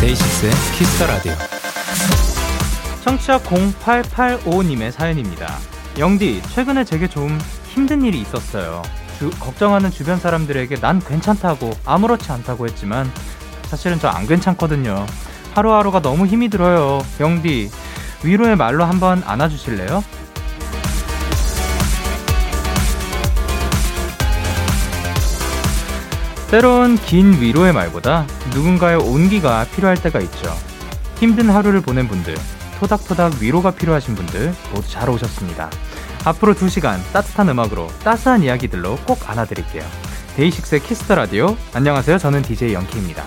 DAY6의 Kiss the Radio. 청취자 0885님의 사연입니다. 영디, 최근에 제게 좀 힘든 일이 있었어요. 주, 걱정하는 주변 사람들에게 난 괜찮다고 아무렇지 않다고 했지만 사실은 저 안 괜찮거든요. 하루하루가 너무 힘이 들어요. 영디, 위로의 말로 한번 안아주실래요? 때론 긴 위로의 말보다 누군가의 온기가 필요할 때가 있죠. 힘든 하루를 보낸 분들, 토닥토닥 위로가 필요하신 분들 모두 잘 오셨습니다. 앞으로 2시간 따뜻한 음악으로 따스한 이야기들로 꼭 안아드릴게요. DAY6의 Kiss the Radio. 안녕하세요. 저는 DJ Young K입니다.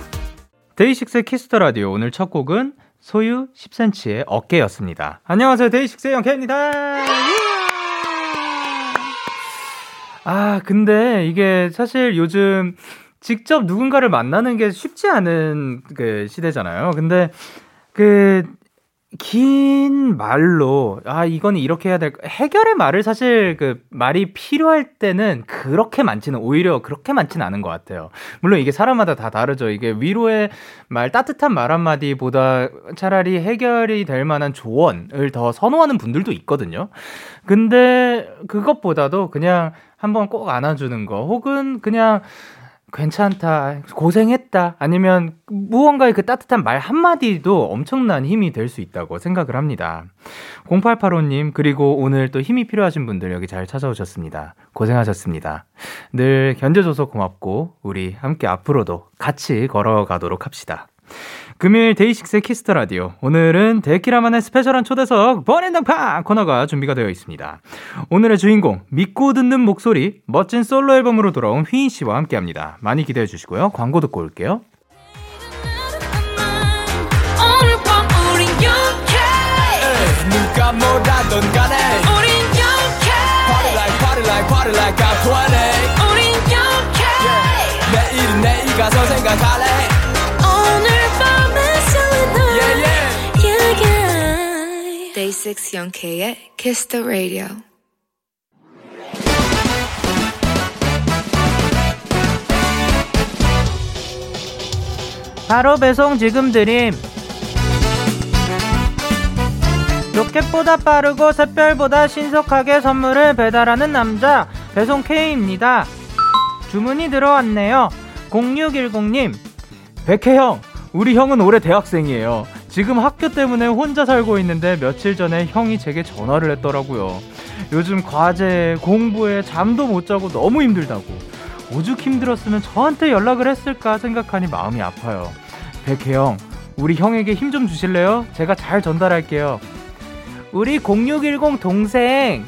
DAY6의 Kiss the Radio. 오늘 첫 곡은 소유 10cm의 어깨였습니다. 안녕하세요. DAY6의 Young K입니다. 아, 근데 이게 사실 요즘 직접 누군가를 만나는 게 쉽지 않은 그 시대잖아요. 근데 그 긴 말로 아 이건 이렇게 해야 될 해결의 말을 사실 그 말이 필요할 때는 그렇게 많지는 오히려 그렇게 많지는 않은 것 같아요. 물론 이게 사람마다 다 다르죠. 이게 위로의 말 따뜻한 말 한마디보다 차라리 해결이 될 만한 조언을 더 선호하는 분들도 있거든요. 근데 그것보다도 그냥 한번 꼭 안아주는 거 혹은 그냥 괜찮다, 고생했다, 아니면 무언가의 그 따뜻한 말 한마디도 엄청난 힘이 될 수 있다고 생각을 합니다. 0885님, 그리고 오늘 또 힘이 필요하신 분들 여기 잘 찾아오셨습니다. 고생하셨습니다. 늘 견뎌줘서 고맙고, 우리 함께 앞으로도 같이 걸어가도록 합시다. 금요일 DAY6의 Kiss the Radio. 오늘은 데키라만의 special한 초대석 버앤당팡 코너가 준비가 되어 있습니다. 오늘의 주인공 믿고 듣는 목소리 멋진 솔로 앨범으로 돌아온 휘인 씨와 함께 합니다. 많이 기대해 주시고요. 광고 듣고 올게요. 누가 뭐라던 간에 우린 영케 Party like party like party like I'm 20 우린 영케 yeah. 내일은 내일 가서 생각할래 Day6 영케이의 Kiss the Radio. 바로 배송 지금 드림. 로켓보다 빠르고 샛별보다 신속하게 선물을 배달하는 남자 배송 K입니다. 주문이 들어왔네요. 0610님, 백혜형, 우리 형은 올해 대학생이에요. 지금 학교 때문에 혼자 살고 있는데 며칠 전에 형이 제게 전화를 했더라고요. 요즘 과제, 공부에 잠도 못 자고 너무 힘들다고. 오죽 힘들었으면 저한테 연락을 했을까 생각하니 마음이 아파요. 백혜 형, 우리 형에게 힘 좀 주실래요? 제가 잘 전달할게요. 우리 0610 동생,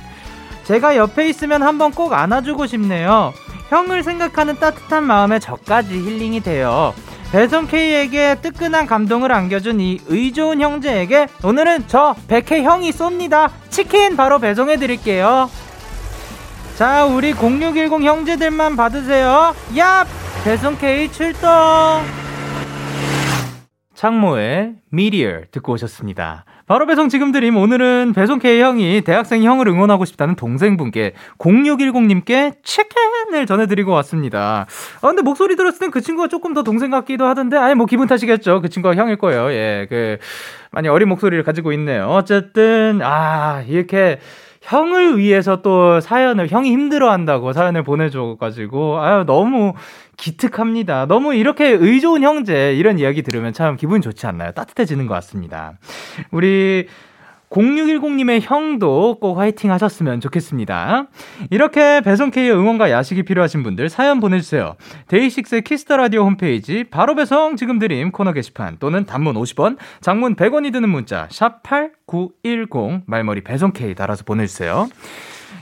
제가 옆에 있으면 한번 꼭 안아주고 싶네요. 형을 생각하는 따뜻한 마음에 저까지 힐링이 돼요. 배송 K에게 뜨끈한 감동을 안겨준 이 의좋은 형제에게 오늘은 저 백혜 형이 쏩니다. 치킨 바로 배송해 드릴게요. 자, 우리 0610 형제들만 받으세요. 야! 배송 K 출동! 창모의 미리얼 듣고 오셨습니다. 바로 배송 지금 드림 오늘은 배송 K 형이 대학생 형을 응원하고 싶다는 동생분께 0610님께 치킨을 전해드리고 왔습니다. 아 근데 목소리 들었을 땐 그 친구가 조금 더 동생 같기도 하던데 아니 뭐 기분 탓이겠죠. 그 친구가 형일 거예요. 예, 그 많이 어린 목소리를 가지고 있네요. 어쨌든 아 이렇게 형을 위해서 또 사연을 형이 힘들어한다고 사연을 보내줘가지고 아유 너무 기특합니다. 너무 이렇게 의좋은 형제 이런 이야기 들으면 참 기분 좋지 않나요? 따뜻해지는 것 같습니다. 우리 0610님의 형도 꼭 화이팅 하셨으면 좋겠습니다. 이렇게 배송K의 응원과 야식이 필요하신 분들 사연 보내주세요. DAY6의 Kiss the Radio 홈페이지 바로 배송 지금 드림 코너 게시판 또는 단문 50원, 장문 100원이 드는 문자 샵 8910 말머리 배송K 달아서 보내주세요.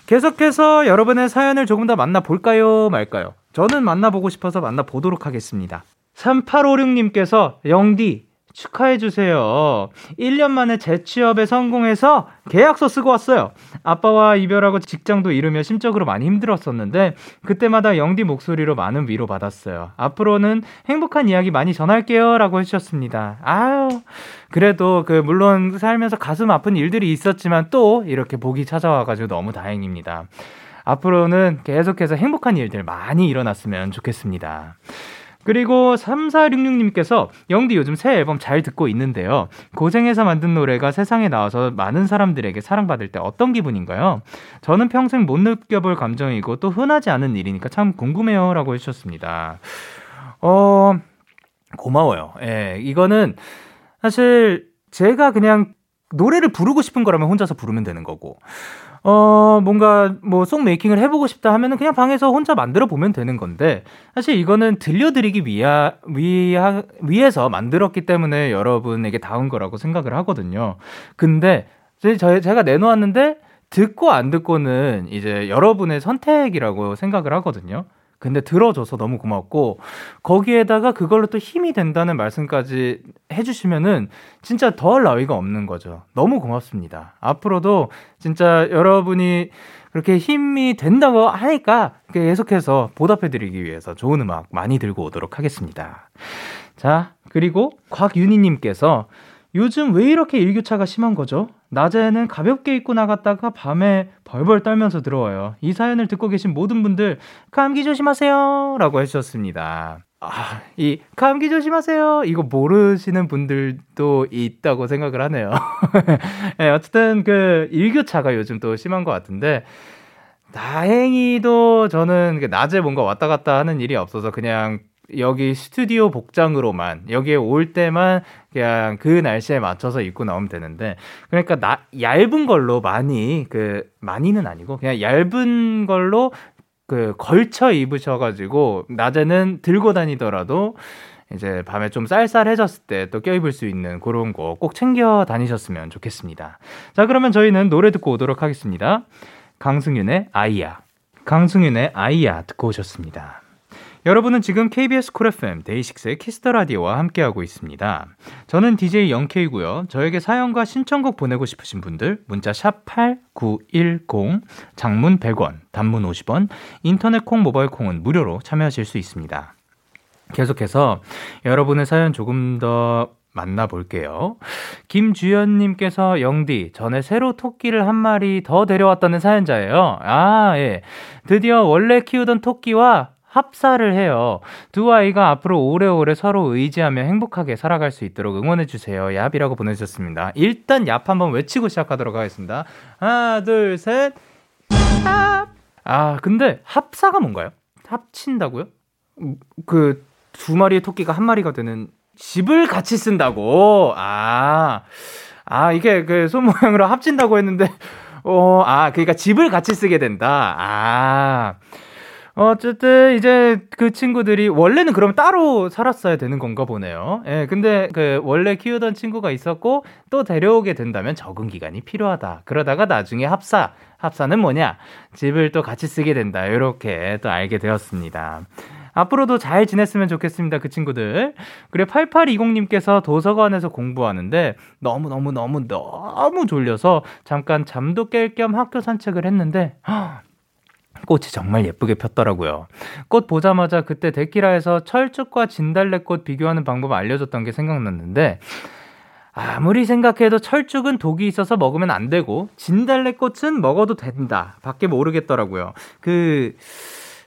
계속해서 여러분의 사연을 조금 더 만나볼까요? 말까요? 저는 만나보고 싶어서 만나보도록 하겠습니다. 3856님께서 영디 축하해주세요. 1년 만에 재취업에 성공해서 계약서 쓰고 왔어요. 아빠와 이별하고 직장도 잃으며 심적으로 많이 힘들었었는데, 그때마다 영디 목소리로 많은 위로 받았어요. 앞으로는 행복한 이야기 많이 전할게요. 라고 해주셨습니다. 아유, 그래도 그, 물론 살면서 가슴 아픈 일들이 있었지만 또 이렇게 복이 찾아와가지고 너무 다행입니다. 앞으로는 계속해서 행복한 일들 많이 일어났으면 좋겠습니다. 그리고 3466님께서 영디 요즘 새 앨범 잘 듣고 있는데요. 고생해서 만든 노래가 세상에 나와서 많은 사람들에게 사랑받을 때 어떤 기분인가요? 저는 평생 못 느껴볼 감정이고 또 흔하지 않은 일이니까 참 궁금해요. 라고 해주셨습니다. 어, 고마워요. 예, 이거는 사실 제가 그냥 노래를 부르고 싶은 거라면 혼자서 부르면 되는 거고, 어, 뭔가 뭐 송 메이킹을 해보고 싶다 하면은 그냥 방에서 혼자 만들어 보면 되는 건데 사실 이거는 들려드리기 위하, 위하, 위해서 만들었기 때문에 여러분에게 닿은 거라고 생각을 하거든요. 근데 저, 제가 내놓았는데 듣고 안 듣고는 이제 여러분의 선택이라고 생각을 하거든요. 근데 들어줘서 너무 고맙고 거기에다가 그걸로 또 힘이 된다는 말씀까지 해주시면은 진짜 더할 나위가 없는 거죠. 너무 고맙습니다. 앞으로도 진짜 여러분이 그렇게 힘이 된다고 하니까 계속해서 보답해드리기 위해서 좋은 음악 많이 들고 오도록 하겠습니다. 자, 그리고 곽윤희님께서 요즘 왜 이렇게 일교차가 심한 거죠? 낮에는 가볍게 입고 나갔다가 밤에 벌벌 떨면서 들어와요. 이 사연을 듣고 계신 모든 분들 감기 조심하세요. 라고 해주셨습니다. 아, 이 감기 조심하세요. 이거 모르시는 분들도 있다고 생각을 하네요. 네, 어쨌든 그 일교차가 요즘 또 심한 것 같은데 다행히도 저는 낮에 뭔가 왔다 갔다 하는 일이 없어서 그냥 여기 스튜디오 복장으로만 여기에 올 때만 그냥 그 날씨에 맞춰서 입고 나오면 되는데 그러니까 나 얇은 걸로 많이 그 많이는 아니고 그냥 얇은 걸로 그 걸쳐 입으셔가지고 낮에는 들고 다니더라도 이제 밤에 좀 쌀쌀해졌을 때 또 껴입을 수 있는 그런 거 꼭 챙겨 다니셨으면 좋겠습니다. 자 그러면 저희는 노래 듣고 오도록 하겠습니다. 강승윤의 아이야. 강승윤의 아이야 듣고 오셨습니다. 여러분은 지금 KBS 쿨 FM 데이식스의 키스터 라디오와 함께하고 있습니다. 저는 DJ Young K고요. 저에게 사연과 신청곡 보내고 싶으신 분들 문자 샵 #8910 장문 100원, 단문 50원, 인터넷 콩, 모바일 콩은 무료로 참여하실 수 있습니다. 계속해서 여러분의 사연 조금 더 만나볼게요. 김주연님께서 영디, 전에 새로 토끼를 한 마리 더 데려왔다는 사연자예요. 아, 예. 드디어 원래 키우던 토끼와 합사를 해요. 두 아이가 앞으로 오래오래 서로 의지하며 행복하게 살아갈 수 있도록 응원해주세요. 얍이라고 보내주셨습니다. 일단 얍 한번 외치고 시작하도록 하겠습니다. 하나, 둘, 셋. 얍! 아, 근데 합사가 뭔가요? 합친다고요? 그 두 마리의 토끼가 한 마리가 되는 집을 같이 쓴다고? 아, 아, 이게 그 손 모양으로 합친다고 했는데, 어, 아, 그러니까 집을 같이 쓰게 된다. 아. 어쨌든 이제 그 친구들이 원래는 그럼 따로 살았어야 되는 건가 보네요. 예, 근데 그 원래 키우던 친구가 있었고 또 데려오게 된다면 적응 기간이 필요하다. 그러다가 나중에 합사, 합사는 뭐냐? 집을 또 같이 쓰게 된다. 이렇게 또 알게 되었습니다. 앞으로도 잘 지냈으면 좋겠습니다. 그 친구들. 그리고 8820님께서 도서관에서 공부하는데 너무너무너무 너무 졸려서 잠깐 잠도 깰 겸 학교 산책을 했는데 꽃이 정말 예쁘게 폈더라고요. 꽃 보자마자 그때 데키라에서 철쭉과 진달래꽃 비교하는 방법 알려줬던 게 생각났는데 아무리 생각해도 철쭉은 독이 있어서 먹으면 안 되고 진달래꽃은 먹어도 된다. 밖에 모르겠더라고요. 그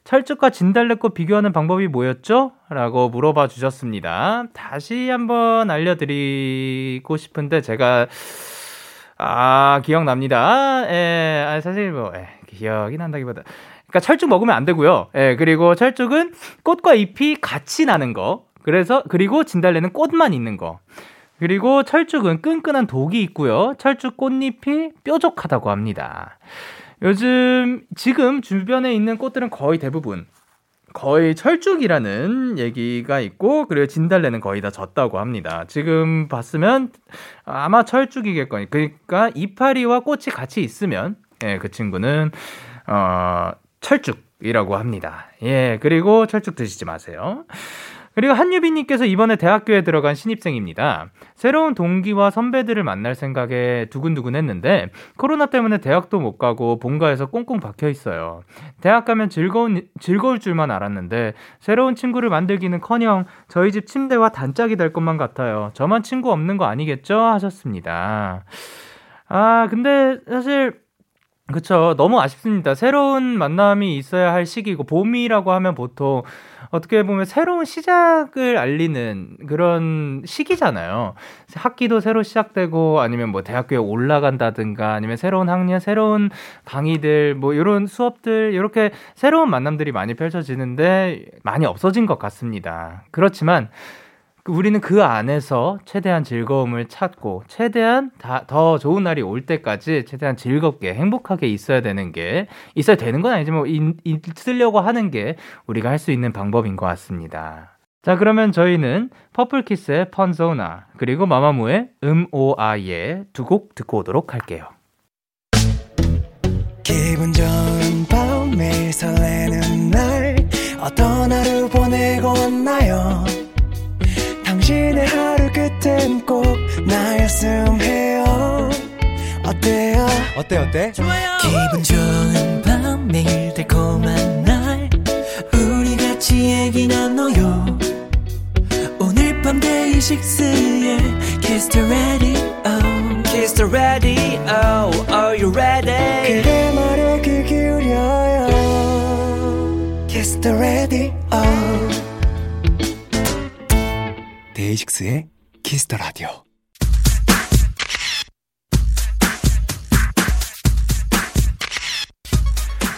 철쭉과 진달래꽃 비교하는 방법이 뭐였죠? 라고 물어봐 주셨습니다. 다시 한번 알려드리고 싶은데 제가 아 기억납니다. 예, 아, 사실 뭐 예, 기억이 난다기보다. 그러니까 철쭉 먹으면 안 되고요. 예, 그리고 철쭉은 꽃과 잎이 같이 나는 거. 그래서 그리고 진달래는 꽃만 있는 거. 그리고 철쭉은 끈끈한 독이 있고요. 철쭉 꽃잎이 뾰족하다고 합니다. 요즘 지금 주변에 있는 꽃들은 거의 대부분 거의 철쭉이라는 얘기가 있고 그리고 진달래는 거의 다 졌다고 합니다. 지금 봤으면 아마 철쭉이겠거니. 그러니까 이파리와 꽃이 같이 있으면 예, 그 친구는 어, 철쭉이라고 합니다. 예, 그리고 철쭉 드시지 마세요. 그리고 한유빈님께서 이번에 대학교에 들어간 신입생입니다. 새로운 동기와 선배들을 만날 생각에 두근두근 했는데, 코로나 때문에 대학도 못 가고 본가에서 꽁꽁 박혀 있어요. 대학 가면 즐거운, 즐거울 줄만 알았는데, 새로운 친구를 만들기는 커녕 저희 집 침대와 단짝이 될 것만 같아요. 저만 친구 없는 거 아니겠죠? 하셨습니다. 아, 근데 사실 그쵸. 너무 아쉽습니다. 새로운 만남이 있어야 할 시기고, 봄이라고 하면 보통 어떻게 보면 새로운 시작을 알리는 그런 시기잖아요. 학기도 새로 시작되고, 아니면 뭐 대학교에 올라간다든가, 아니면 새로운 학년, 새로운 강의들, 뭐 이런 수업들, 이렇게 새로운 만남들이 많이 펼쳐지는데 많이 없어진 것 같습니다. 그렇지만, 우리는 그 안에서 최대한 즐거움을 찾고 최대한 다, 더 좋은 날이 올 때까지 최대한 즐겁게 행복하게 있어야 되는 게 있어야 되는 건 아니지만 뭐 있으려고 하는 게 우리가 할 수 있는 방법인 것 같습니다. 자 그러면 저희는 퍼플키스의 펀소나 그리고 마마무의 음오아예 두 곡 듣고 오도록 할게요. 기분 좋은 밤 매일 설레는 날 어떤 하루 보내고 왔나요 당신의 하루 끝엔 꼭 나였음 해요. 어때요? 어때 어때? 좋아요. 기분 좋은 밤 매일 달콤한 날. 우리 같이 얘기 나눠요. 오늘 밤 데이식스의 Kiss the Radio. Kiss the Radio. Are you ready DAY6의 Kiss the Radio.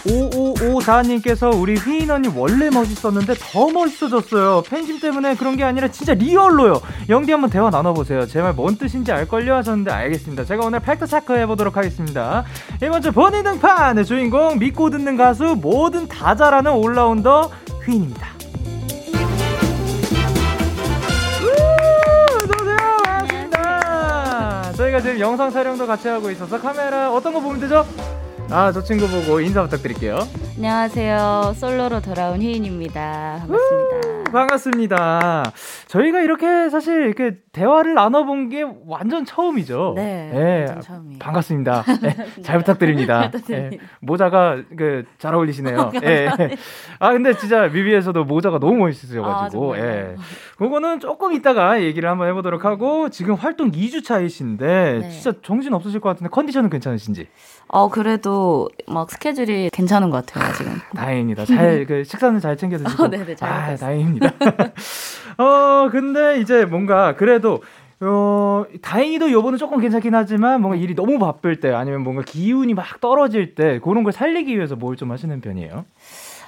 5554님께서 우리 휘인 언니 원래 멋있었는데 더 멋있어졌어요. 팬심 때문에 그런 게 아니라 진짜 real로요. 영디 한번 대화 나눠보세요. 제 말 뭔 뜻인지 알걸요 하셨는데 알겠습니다. 제가 오늘 fact check 해보도록 하겠습니다. 이번 주 본인 등판의 주인공 믿고 듣는 가수 뭐든 다 잘하는 올라운더 휘인입니다. 저희가 지금 영상 촬영도 같이 하고 있어서 카메라 어떤 거 보면 되죠? 아, 저 친구 보고 인사 부탁드릴게요. 안녕하세요. 솔로로 돌아온 휘인입니다. 반갑습니다. 반갑습니다. 저희가 이렇게 사실 이렇게 대화를 나눠본 게 완전 처음이죠. 네. 네 완전 처음이에요. 반갑습니다. 네, 잘 부탁드립니다. 네, 모자가 그 잘 어울리시네요. 예. 네. 아, 근데 진짜 뮤비에서도 모자가 너무 멋있으셔가지고, 아, 예. 그거는 조금 이따가 얘기를 한번 해보도록 하고, 지금 활동 2주 차이신데, 네. 진짜 정신 없으실 것 같은데, 컨디션은 괜찮으신지? 어, 그래도 막 스케줄이 괜찮은 것 같아요, 지금. 다행입니다. 잘, 그 식사는 잘 챙겨 드시고. 어, 네네, 잘. 아, 다행입니다. 어, 근데 이제 뭔가 그래도 어, 다행히도 요번은 조금 괜찮긴 하지만 뭔가 일이 너무 바쁠 때 아니면 뭔가 기운이 막 떨어질 때 그런 걸 살리기 위해서 뭘 좀 하시는 편이에요?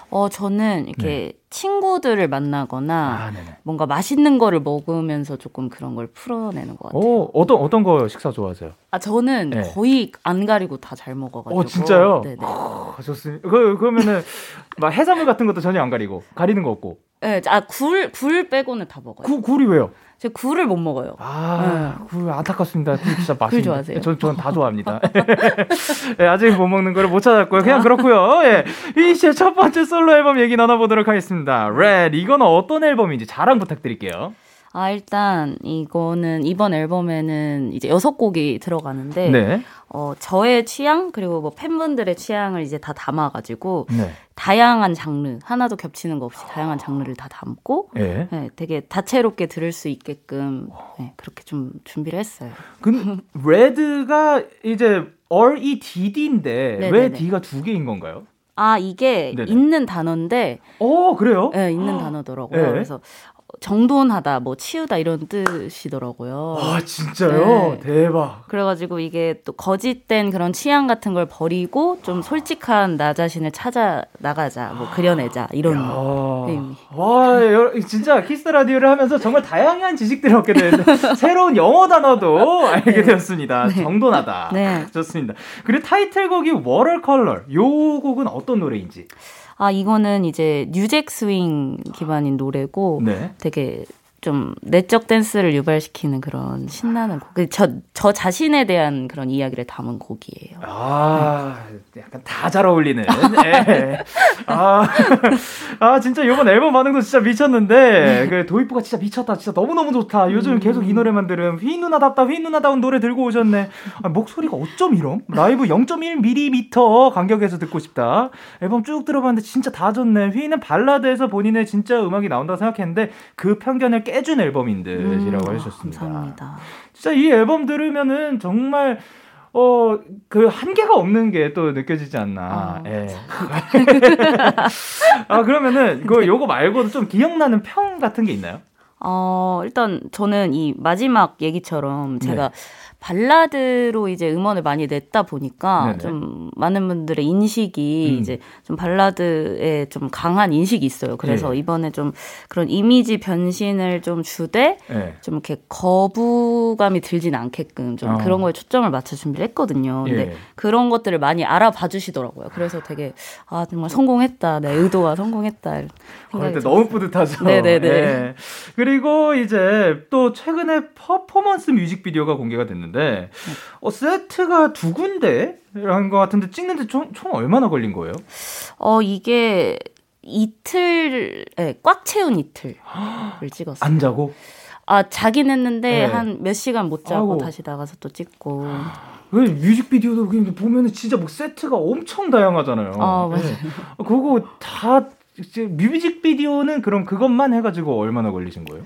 어, 저는 이렇게 네. 친구들을 만나거나 아, 뭔가 맛있는 거를 먹으면서 조금 그런 걸 풀어내는 것 같아요. 어, 어떤 어떤 거 식사 좋아하세요? 아, 저는 네. 거의 안 가리고 다 잘 먹어가지고. 어, 진짜요? 네네. 어, 좋습니다. 그, 그러면은 막 해산물 같은 것도 전혀 안 가리고 가리는 거 없고. 네, 아, 굴, 굴 빼고는 다 먹어요. 구, 굴이 왜요? 제가 굴을 못 먹어요. 아, 네. 굴 안타깝습니다. 진짜 맛있는. 굴 좋아하세요? 저, 저는 다 좋아합니다. 네, 아직 못 먹는 거를 못 찾았고요. 그냥 아. 그렇고요. 예. 휘인 씨의 첫 번째 솔로 앨범 얘기 나눠보도록 하겠습니다. Redd, 이건 어떤 앨범인지 자랑 부탁드릴게요. 아, 일단 이거는 이번 앨범에는 이제 여섯 곡이 들어가는데 네. 어, 저의 취향 그리고 뭐 팬분들의 취향을 이제 다 담아 가지고 네. 다양한 장르 하나도 겹치는 거 없이 다양한 장르를 다 담고 네. 네 되게 다채롭게 들을 수 있게끔 네, 그렇게 좀 준비를 했어요. 근 레드가 이제 R E D D인데 네네네. 왜 D가 두 개인 건가요? 아 이게 네네. 있는 단어인데. 어 그래요? 네 있는 단어더라고요. 네. 그래서 정돈하다, 뭐 치우다 이런 뜻이더라고요. 아 진짜요? 네. 대박. 그래가지고 이게 또 거짓된 그런 취향 같은 걸 버리고 좀 솔직한 나 자신을 찾아 나가자, 뭐 그려내자 이런 의미. 와 진짜 키스 라디오를 하면서 정말 다양한 지식들을 얻게 되는데 새로운 영어 단어도 알게 네. 되었습니다. 네. 정돈하다. 네. 좋습니다. 그리고 타이틀곡이 watercolor. 요 곡은 어떤 노래인지? 아 이거는 이제 new jack swing 기반인 노래고 네. 되게 좀 내적 댄스를 유발시키는 그런 신나는 곡. 그 저, 저 자신에 대한 그런 이야기를 담은 곡이에요. 아, 약간 다 잘 어울리는. 네. 아, 아, 진짜 이번 앨범 반응도 진짜 미쳤는데, 그 도입부가 진짜 미쳤다. 진짜 너무너무 좋다. 요즘 음. 계속 이 노래만 들으면 휘 누나답다, 휘 누나다운 노래 들고 오셨네. 아, 목소리가 어쩜 이럼? 라이브 0.1mm 간격에서 듣고 싶다. 앨범 쭉 들어봤는데 진짜 다 좋네. 휘는 발라드에서 본인의 진짜 음악이 나온다고 생각했는데, 그 편견을 깨준 앨범인 듯이라고 음, 해주셨습니다. 감사합니다. 진짜 이 앨범 들으면은 정말 어, 그 한계가 없는 게 또 느껴지지 않나. 아, 예. 아, 그러면은, 그, 요거 말고도 좀 기억나는 평 같은 게 있나요? 어, 일단 저는 이 마지막 얘기처럼 제가 네. 발라드로 이제 음원을 많이 냈다 보니까 네네. 좀 많은 분들의 인식이 음. 이제 좀 발라드에 좀 강한 인식이 있어요. 그래서 네. 이번에 좀 그런 이미지 변신을 좀 주되 네. 좀 이렇게 거부감이 들진 않게끔 좀 어. 그런 거에 초점을 맞춰 준비를 했거든요. 근데 예. 그런 것들을 많이 알아봐 주시더라고요. 그래서 되게 아 정말 성공했다. 내 의도가 성공했다. 생각이 너무 뿌듯하죠. 네네네. 네. 그리고 이제 또 최근에 퍼포먼스 뮤직비디오가 공개가 됐는데 있는데 어, 세트가 두 군데라는 것 같은데 찍는데 총, 총 얼마나 걸린 거예요? 어 이게 이틀, 네, 꽉 채운 이틀을 찍었어요. 안 자고? 아 자긴 했는데 네. 한몇 시간 못 자고 아이고. 다시 나가서 또 찍고. 왜 뮤직비디오도 보면은 진짜 뭐 세트가 엄청 다양하잖아요. 아 맞아요. 네. 그거 다 뮤직비디오는 그럼 그것만 해가지고 얼마나 걸리신 거예요?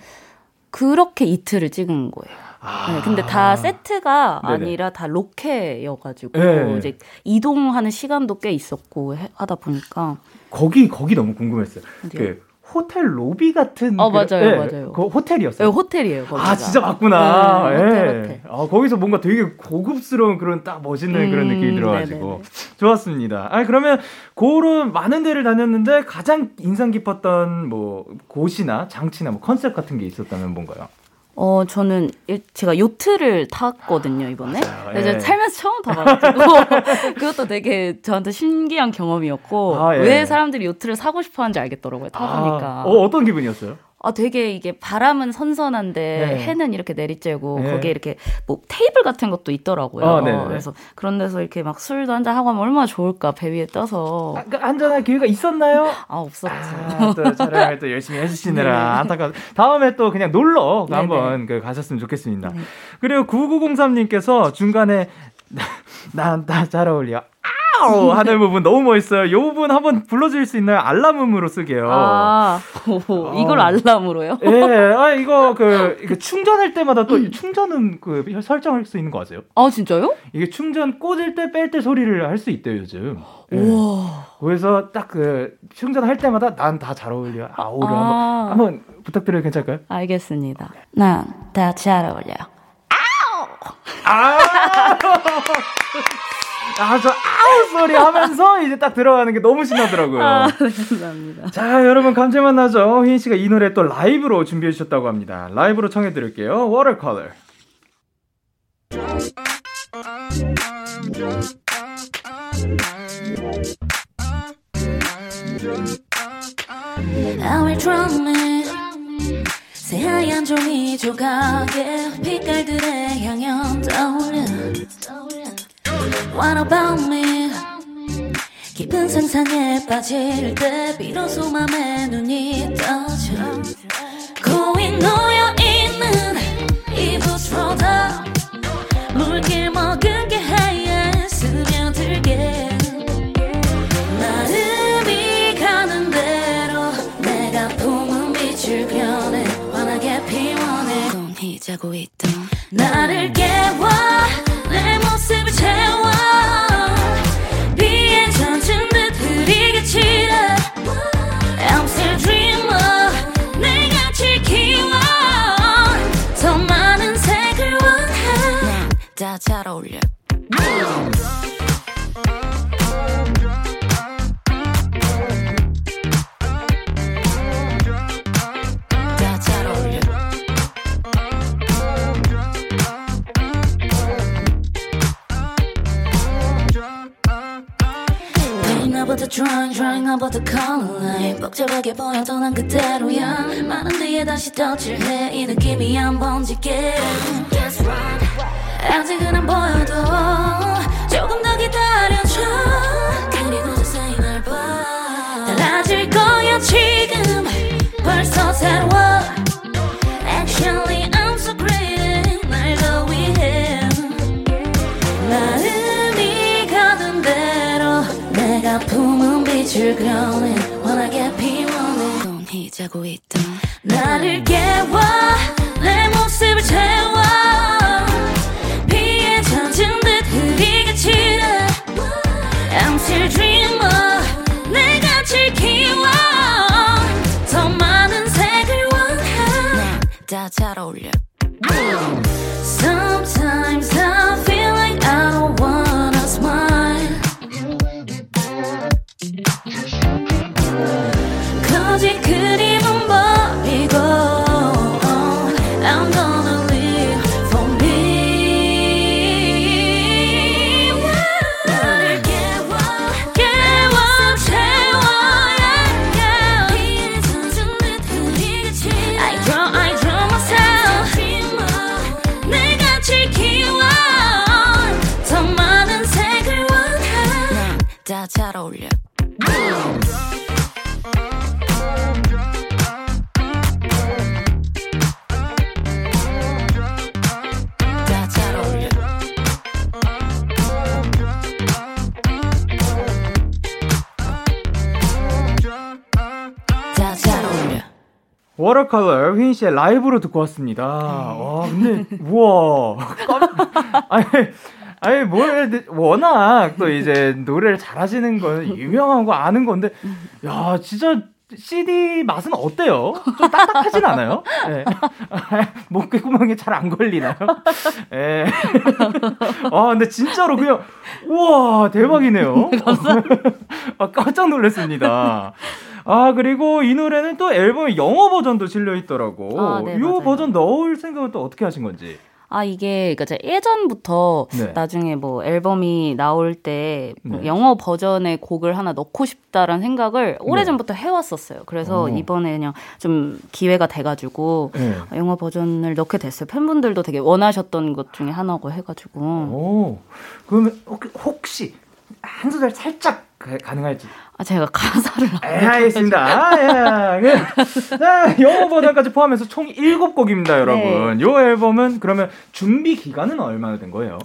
그렇게 이틀을 찍은 거예요. 아. 네, 근데 다 세트가 네네. 아니라 다 로케여가지고 네. 이제 이동하는 시간도 꽤 있었고 해, 하다 보니까 거기 거기 너무 궁금했어요. 어디요? 그 호텔 로비 같은 어 그, 맞아요 네, 맞아요 그 호텔이었어요. 네, 호텔이에요. 거기가. 아 진짜 맞구나. 네, 호텔, 네. 호텔. 아 거기서 뭔가 되게 고급스러운 그런 딱 멋있는 음, 그런 느낌이 들어가지고 네네네. 좋았습니다. 아 그러면 그런 많은 데를 다녔는데 가장 인상 깊었던 뭐 곳이나 장치나 뭐 컨셉 같은 게 있었다면 뭔가요? 어, 저는 제가 요트를 탔거든요, 이번에. 맞아요. 예. 살면서 처음 타봐가지고. 그것도 되게 저한테 신기한 경험이었고, 아, 예. 왜 사람들이 요트를 사고 싶어 하는지 알겠더라고요, 타보니까. 아, 어, 어떤 기분이었어요? 아, 되게 이게 바람은 선선한데 네. 해는 이렇게 내리쬐고 네. 거기에 이렇게 뭐 테이블 같은 것도 있더라고요. 아, 그래서 그런 데서 이렇게 막 술도 한잔 하고 하면 얼마나 좋을까 배 위에 떠서. 아, 그 한잔할 기회가 있었나요? 아 없었죠. 아, 또 촬영을 또 열심히 해주시느라 안타까. 다음에 또 그냥 놀러 한번 그 가셨으면 좋겠습니다. 네. 그리고 9903님께서 중간에 나 나 잘 어울려. wow 하는 부분 너무 멋있어요. 이 부분 한번 불러줄 수 있나요? 알람음으로 쓰게요. 아, 오, 이걸 어. 알람으로요? 예, 아 이거 그 이거 충전할 때마다 또 충전음 그 설정할 수 있는 거 아세요? 아 진짜요? 이게 충전 꽂을 때 뺄 때 소리를 할 수 있대요 요즘. 예. 우와. 그래서 딱 그 충전할 때마다 난 다 잘 어울려. 아우를 아. 한번, 한번 부탁드려도 괜찮을까요? 알겠습니다. 난 다 잘 어울려. 아우! 아! 아, 저 아우 소리 하면서 이제 딱 들어가는 게 너무 신나더라고요. 아, 네, 감사합니다. 자, 여러분 감질만 나죠? 휘인 씨가 이 노래 또 라이브로 준비해 주셨다고 합니다. 라이브로 청해 드릴게요. Watercolor. 새하얀 종이 조각에 빛깔들의 향연 떠오르 What about me? 깊은 상상에 빠질 때 비로소 맘에 눈이 떠져. 고이 놓여있는 이 부스로다. 물길 먹은 게 하얀 스며들게. 마음이 가는 대로 내가 품은 빛을 변해 환하게 피워내. 곰히 자고 있던 나를 깨워 drawing drawing 나부터 color line. 복잡하게 보여도 난 그대로야. 많은 뒤에 다시 덧칠해. 이 느낌이 한 번지게. Guess what 아직은 안 보여도 조금 더 기다려줘. 그리고 자세히 날봐. 달라질 거야 지금. 벌써 새로워 빛을 그려내 환하게 피워내. 넌 자고 있던 나를 깨워. 내 모습을 채워. 피에 젖은 듯 흐리게 치는 I'm still dreamer 내가 지키워. 더 많은 색을 원해 다잘 어울려 원해 다잘 어울려 워터컬러 휘인 씨의 라이브로 듣고 왔습니다. 와, 근데 우와. 깜- 아니, 아니 뭘 워낙 또 이제 노래를 잘하시는 건 유명하고 아는 건데 야, 진짜 CD 맛은 어때요? 좀 딱딱하진 않아요? 예. 목구멍에 잘 안 걸리나요? 예. 아, 근데 진짜로 그냥, 우와, 대박이네요. 아, 깜짝 놀랐습니다. 아, 그리고 이 노래는 또 앨범에 영어 버전도 실려 있더라고. 아, 네, 이. 버전 넣을 생각은 또 어떻게 하신 건지. 아 이게 그러니까 예전부터 네. 나중에 뭐 앨범이 나올 때뭐 네. 영어 버전의 곡을 하나 넣고 싶다라는 생각을 오래 전부터 해왔었어요. 그래서 어. 이번에 그냥 좀 기회가 돼가지고 네. 영어 버전을 넣게 됐어요. 팬분들도 되게 원하셨던 것 중에 하나고 해가지고 오, 그러면 혹- 혹시 한 소절 살짝 가- 가능할지. 아 제가 가사를 예, 알겠습니다. 아, 예. 그, 자, 영어 버전까지 포함해서 총 7곡입니다, 여러분. 네. 요 앨범은 그러면 준비 기간은 얼마나 된 거예요?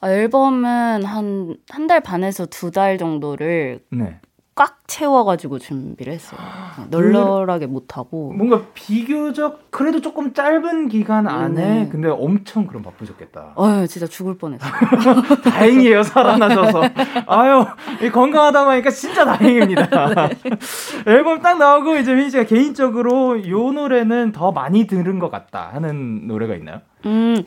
아, 앨범은 한 한 달 반에서 두 달 정도를 네. 꽉 채워가지고 준비를 했어요. 널널하게 못하고. 뭔가 비교적 그래도 조금 짧은 기간 안에 네. 근데 엄청 그럼 바쁘셨겠다. 어휴, 진짜 죽을 뻔했어요. 다행이에요 살아나셔서. 아유 이 건강하다고 하니까 진짜 다행입니다. 앨범 딱 나오고 이제 휘인 씨가 개인적으로 요 노래는 더 많이 들은 것 같다 하는 노래가 있나요? 음,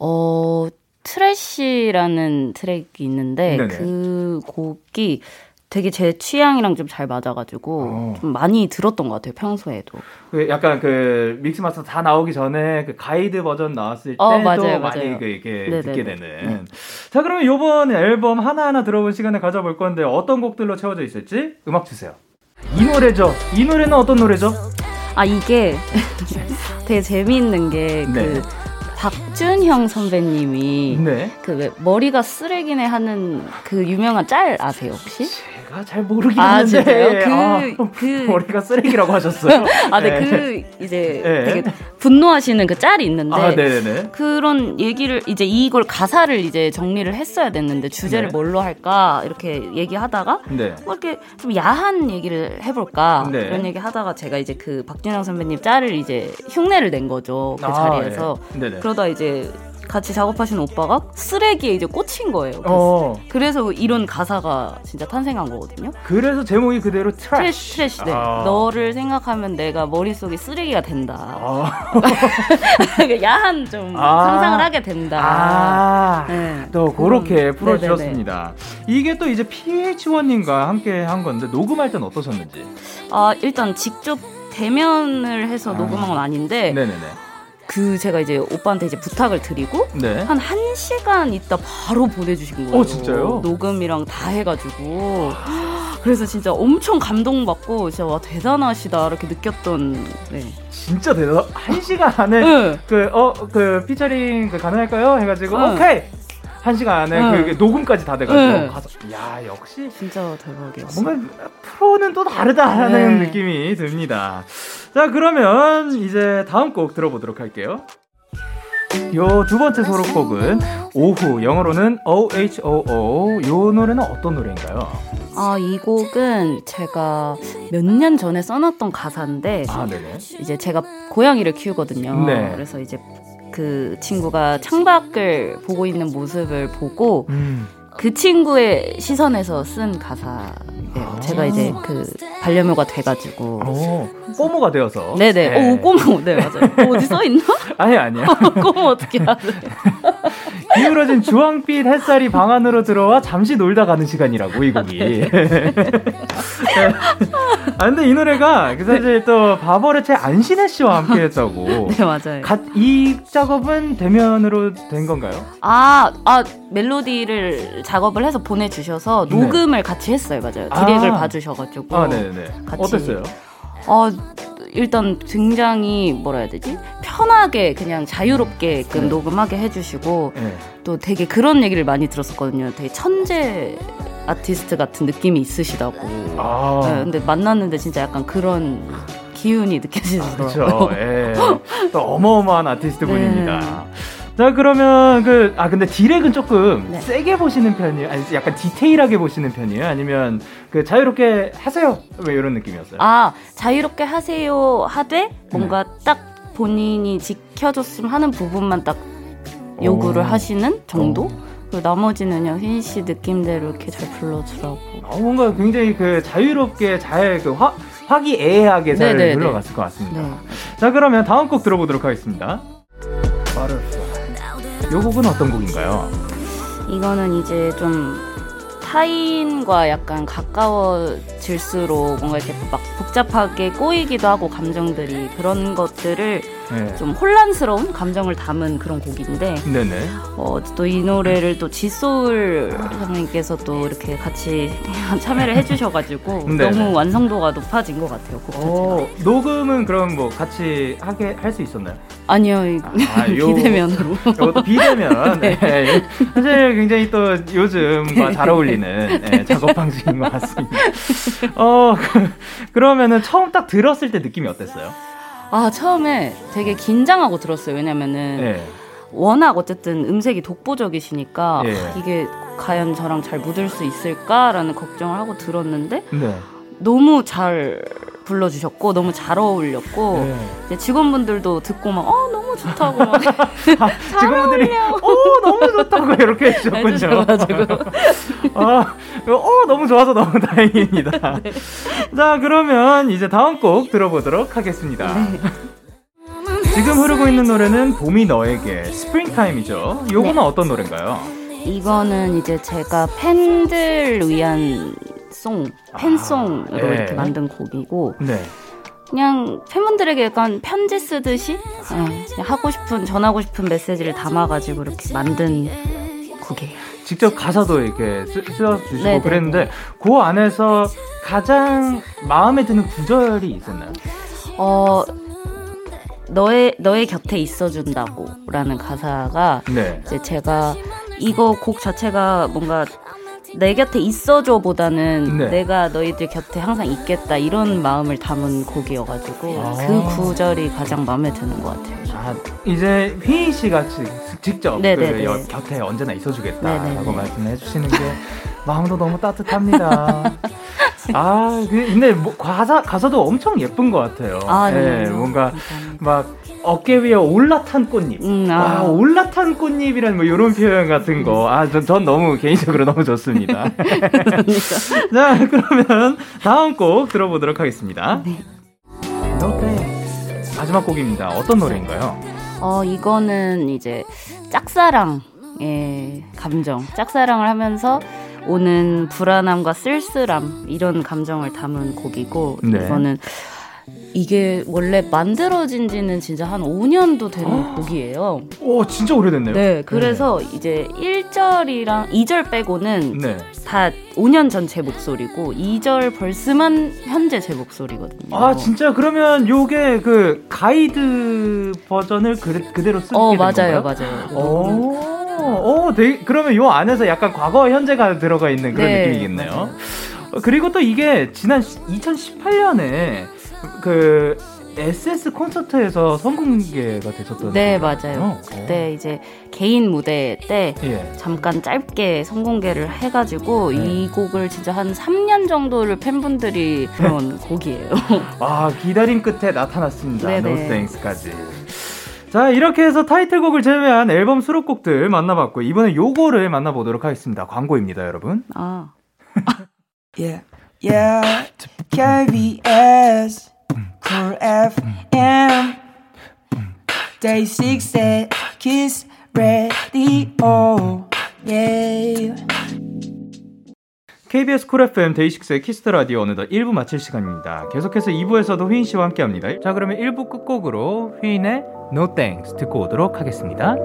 어, trash라는 트랙이 있는데 네네. 그 곡이 되게 제 취향이랑 좀 잘 맞아가지고 어. 좀 많이 들었던 것 같아요 평소에도. 그 약간 그 믹스 마스터 다 나오기 전에 그 가이드 버전 나왔을 때도 어, 맞아요, 많이 맞아요. 그 이렇게 네네네. 듣게 되는. 자 그러면 요번 앨범 하나 하나 들어볼 시간을 가져볼 건데 어떤 곡들로 채워져 있을지 음악 주세요. 이 노래죠. 이 노래는 어떤 노래죠? 아 이게 되게 재미있는 게그 네. 박준형 선배님이 네. 그왜 머리가 쓰레기네 하는 그 유명한 짤 아세요 혹시? 제가 잘 모르긴 아, 하는데? 그- 아, 그- 머리가 쓰레기라고 하셨어요. 아, 네, 네. 그 이제 네. 되게 분노하시는 그 짤이 있는데 아, 네네네. 그런 얘기를 이제 이걸 가사를 이제 정리를 했어야 됐는데 주제를 네. 뭘로 할까 이렇게 얘기하다가 네. 뭐 이렇게 좀 야한 얘기를 해볼까 네. 이런 얘기 하다가 제가 이제 그 박준영 선배님 짤을 이제 흉내를 낸 거죠 그 아, 자리에서 예. 네네. 그러다 이제 같이 작업하신 오빠가 쓰레기에 이제 꽂힌 거예요. 그래서, 어, 그래서 이런 가사가 진짜 탄생한 거거든요. 그래서 제목이 그대로 trash. trash, trash. 네. 아. 너를 생각하면 내가 머릿속에 쓰레기가 된다. 아. 약간 좀 아. 상상을 하게 된다. 아. 네. 또 그렇게 그런- 풀어주셨습니다. 이게 또 이제 pH-1님과 함께 한 건데 녹음할 땐 어떠셨는지. 아, 일단 직접 대면을 해서 아. 녹음한 건 아닌데 네네네. 그 제가 이제 오빠한테 이제 부탁을 드리고 네. 한 1시간 있다 바로 보내주신 거예요. 어, 진짜요? 녹음이랑 다 해가지고. 그래서 진짜 엄청 감동받고 진짜 와 대단하시다 이렇게 느꼈던 네. 진짜 대단. 한 시간 안에 네. 그어그 그 피처링 그 가능할까요? 해가지고 네. 오케이 한 시간 안에 네. 그 녹음까지 다 돼가지고 네. 가서 야 역시 진짜 대박이었어. 뭔가 프로는 또 다르다라는 네. 느낌이 듭니다. 자 그러면 이제 다음 곡 들어보도록 할게요. 요 두 번째 소록곡은 오후 영어로는 OHOO 요 노래는 어떤 노래인가요? 아, 이 곡은 제가 몇 년 전에 써놨던 가사인데 아, 이제 제가 고양이를 키우거든요. 네. 그래서 이제 그 친구가 창밖을 보고 있는 모습을 보고 음. 그 친구의 시선에서 쓴 가사예요. 아~ 제가 이제 그 반려묘가 돼가지고. 오, 꼬모가 되어서. 네네. 네. 오, 꼬모. 네, 맞아요. 어디 써 있나? 아니, 아니야. 꼬모 어떻게 하래? 기울어진 주황빛 햇살이 방 안으로 들어와 잠시 놀다 가는 시간이라고 이 곡이. 네. 아 근데 이 노래가 그 사실 또 바버레체 안신혜 씨와 함께 했다고. 네 맞아요. 가, 이 작업은 대면으로 된 건가요? 아, 아 멜로디를 작업을 해서 보내주셔서 네. 녹음을 네. 같이 했어요, 맞아요. 디렉을 아. 봐주셔가지고. 아, 네네. 같이. 어땠어요? 어, 일단 굉장히 뭐라 해야 되지? 편하게 그냥 자유롭게끔 네. 녹음하게 해주시고 네. 또 되게 그런 얘기를 많이 들었었거든요. 되게 천재 아티스트 같은 느낌이 있으시다고. 아. 네, 근데 만났는데 진짜 약간 그런 기운이 느껴지더라고요. 아, 그렇죠. 예. 또 어마어마한 아티스트 분입니다. 네. 자 그러면 그 아 근데 디렉은 조금 네. 세게 보시는 편이에요? 아니 약간 디테일하게 보시는 편이에요? 아니면 그 자유롭게 하세요? 왜 이런 느낌이었어요? 아 자유롭게 하세요 하되 뭔가 네. 딱 본인이 지켜줬으면 하는 부분만 딱 요구를 오. 하시는 정도? 그 나머지는 그냥 휘인 씨 느낌대로 이렇게 잘 불러주라고. 어, 뭔가 굉장히 그 자유롭게 잘 그 화기애애하게 잘 네네네. 흘러갔을 것 같습니다. 네. 자 그러면 다음 곡 들어보도록 하겠습니다. 요 곡은 어떤 곡인가요? 이거는 이제 좀 타인과 약간 가까워질수록 뭔가 이렇게 막 복잡하게 꼬이기도 하고 감정들이 그런 것들을 네. 좀 혼란스러운 감정을 담은 그런 곡인데 네네. 어, 또 이 노래를 또 지소울 선생님께서 또 이렇게 같이 참여를 해주셔가지고 너무 완성도가 높아진 것 같아요. 곡 어, 녹음은 그럼 뭐 같이 하게 할 수 있었나요? 아니요 아, 비대면으로. 이것도 비대면. 네. 네. 사실 굉장히 또 요즘과 잘 어울리는 네, 작업 방식인 것 같습니다. 어 그러면은 처음 딱 들었을 때 느낌이 어땠어요? 아 처음에 되게 긴장하고 들었어요. 왜냐면은 네. 워낙 어쨌든 음색이 독보적이시니까 네. 이게 과연 저랑 잘 묻을 수 있을까라는 걱정을 하고 들었는데 네. 너무 잘 불러주셨고 너무 잘 어울렸고 네. 직원분들도 듣고 막 어 너무 좋다고 막 아, 직원분들이 어 너무 좋다고 이렇게 해주셨군요. 아, 어 너무 좋아서 너무 다행입니다. 네. 자 그러면 이제 다음 곡 들어보도록 하겠습니다. 네. 지금 흐르고 있는 노래는 봄이 너에게 스프링타임이죠. 요거는 네. 어떤 노래인가요? 이거는 이제 제가 팬들 위한 송, 팬송으로 아, 네. 이렇게 만든 곡이고 네. 그냥 팬분들에게 약간 편지 쓰듯이 네, 하고 싶은 전하고 싶은 메시지를 담아가지고 이렇게 만든 곡이에요. 직접 가사도 이렇게 쓰, 써주시고 네네. 그랬는데 그 안에서 가장 마음에 드는 구절이 있었나요? 어 너의 너의 곁에 있어준다고라는 가사가 네. 이제 제가 이거 곡 자체가 뭔가 내 곁에 있어줘 보다는 네. 내가 너희들 곁에 항상 있겠다 이런 마음을 담은 곡이어가지고 아. 그 구절이 가장 마음에 드는 것 같아요. 아, 이제 휘인 씨가 직접 그 여, 곁에 언제나 있어주겠다라고. 말씀해 주시는 게 마음도 너무 따뜻합니다. 아, 그, 근데 뭐 가사 가사도 엄청 예쁜 것 같아요. 아, 네. 네 뭔가 감사합니다. 막 어깨 위에 올라탄 꽃잎. 음, 아. 와, 올라탄 꽃잎이란 뭐 이런 표현 같은 거. 아, 전, 전 너무 개인적으로 너무 좋습니다. 자, 그러면 다음 곡 들어보도록 하겠습니다. 네. 마지막 곡입니다. 어떤 노래인가요? 어, 이거는 이제 짝사랑의 감정. 짝사랑을 하면서 오는 불안함과 쓸쓸함 이런 감정을 담은 곡이고 네. 이거는 이게 원래 만들어진 지는 진짜 한 5년도 된 곡이에요. 오, 진짜 오래됐네요. 네, 그래서 네. 이제 1절이랑 2절 빼고는 네. 다 5년 전 제 목소리고 2절 벌스만 현재 제 목소리거든요. 아, 진짜 그러면 요게 그 가이드 버전을 그, 그대로 쓰게 어, 맞아요, 건가요? 맞아요. 오. 오, 되게, 그러면 요 안에서 약간 과거 현재가 들어가 있는 그런 네, 느낌이겠네요. 맞아요. 그리고 또 이게 지난 2018년에 그 SS 콘서트에서 선공개가 되셨던 네 맞아요. 그때 이제 개인 무대 때 예. 잠깐 짧게 선공개를 해가지고 네. 이 곡을 진짜 한 3년 정도를 팬분들이 부른 곡이에요. 아 기다림 끝에 나타났습니다. Thanks까지. 자 이렇게 해서 타이틀곡을 제외한 앨범 수록곡들 만나봤고 이번에 요거를 만나보도록 하겠습니다. 광고입니다, 여러분. 아. yeah, yeah, KBS. Cool FM Day 6의 Kiss Radio yeah. KBS Cool FM 데이식스의 Kiss the Radio 어느덧 1부 마칠 시간입니다. 계속해서 2부에서도 휘인 씨와 함께 합니다. 자, 그러면 1부 끝곡으로 휘인의 No Thanks 듣고 오도록 하겠습니다.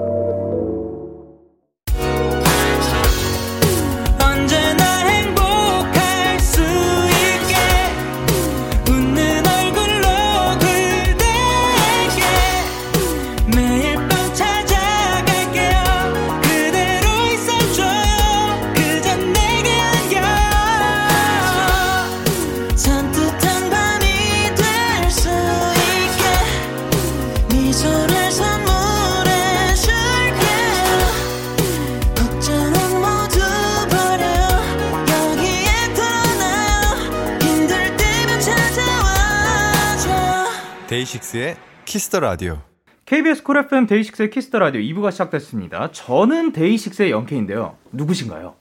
Kiss the Radio. KBS Cool FM 데이식스의 Kiss the Radio 2부가 시작됐습니다. 저는 데이식스의 Young K인데요. 누구신가요?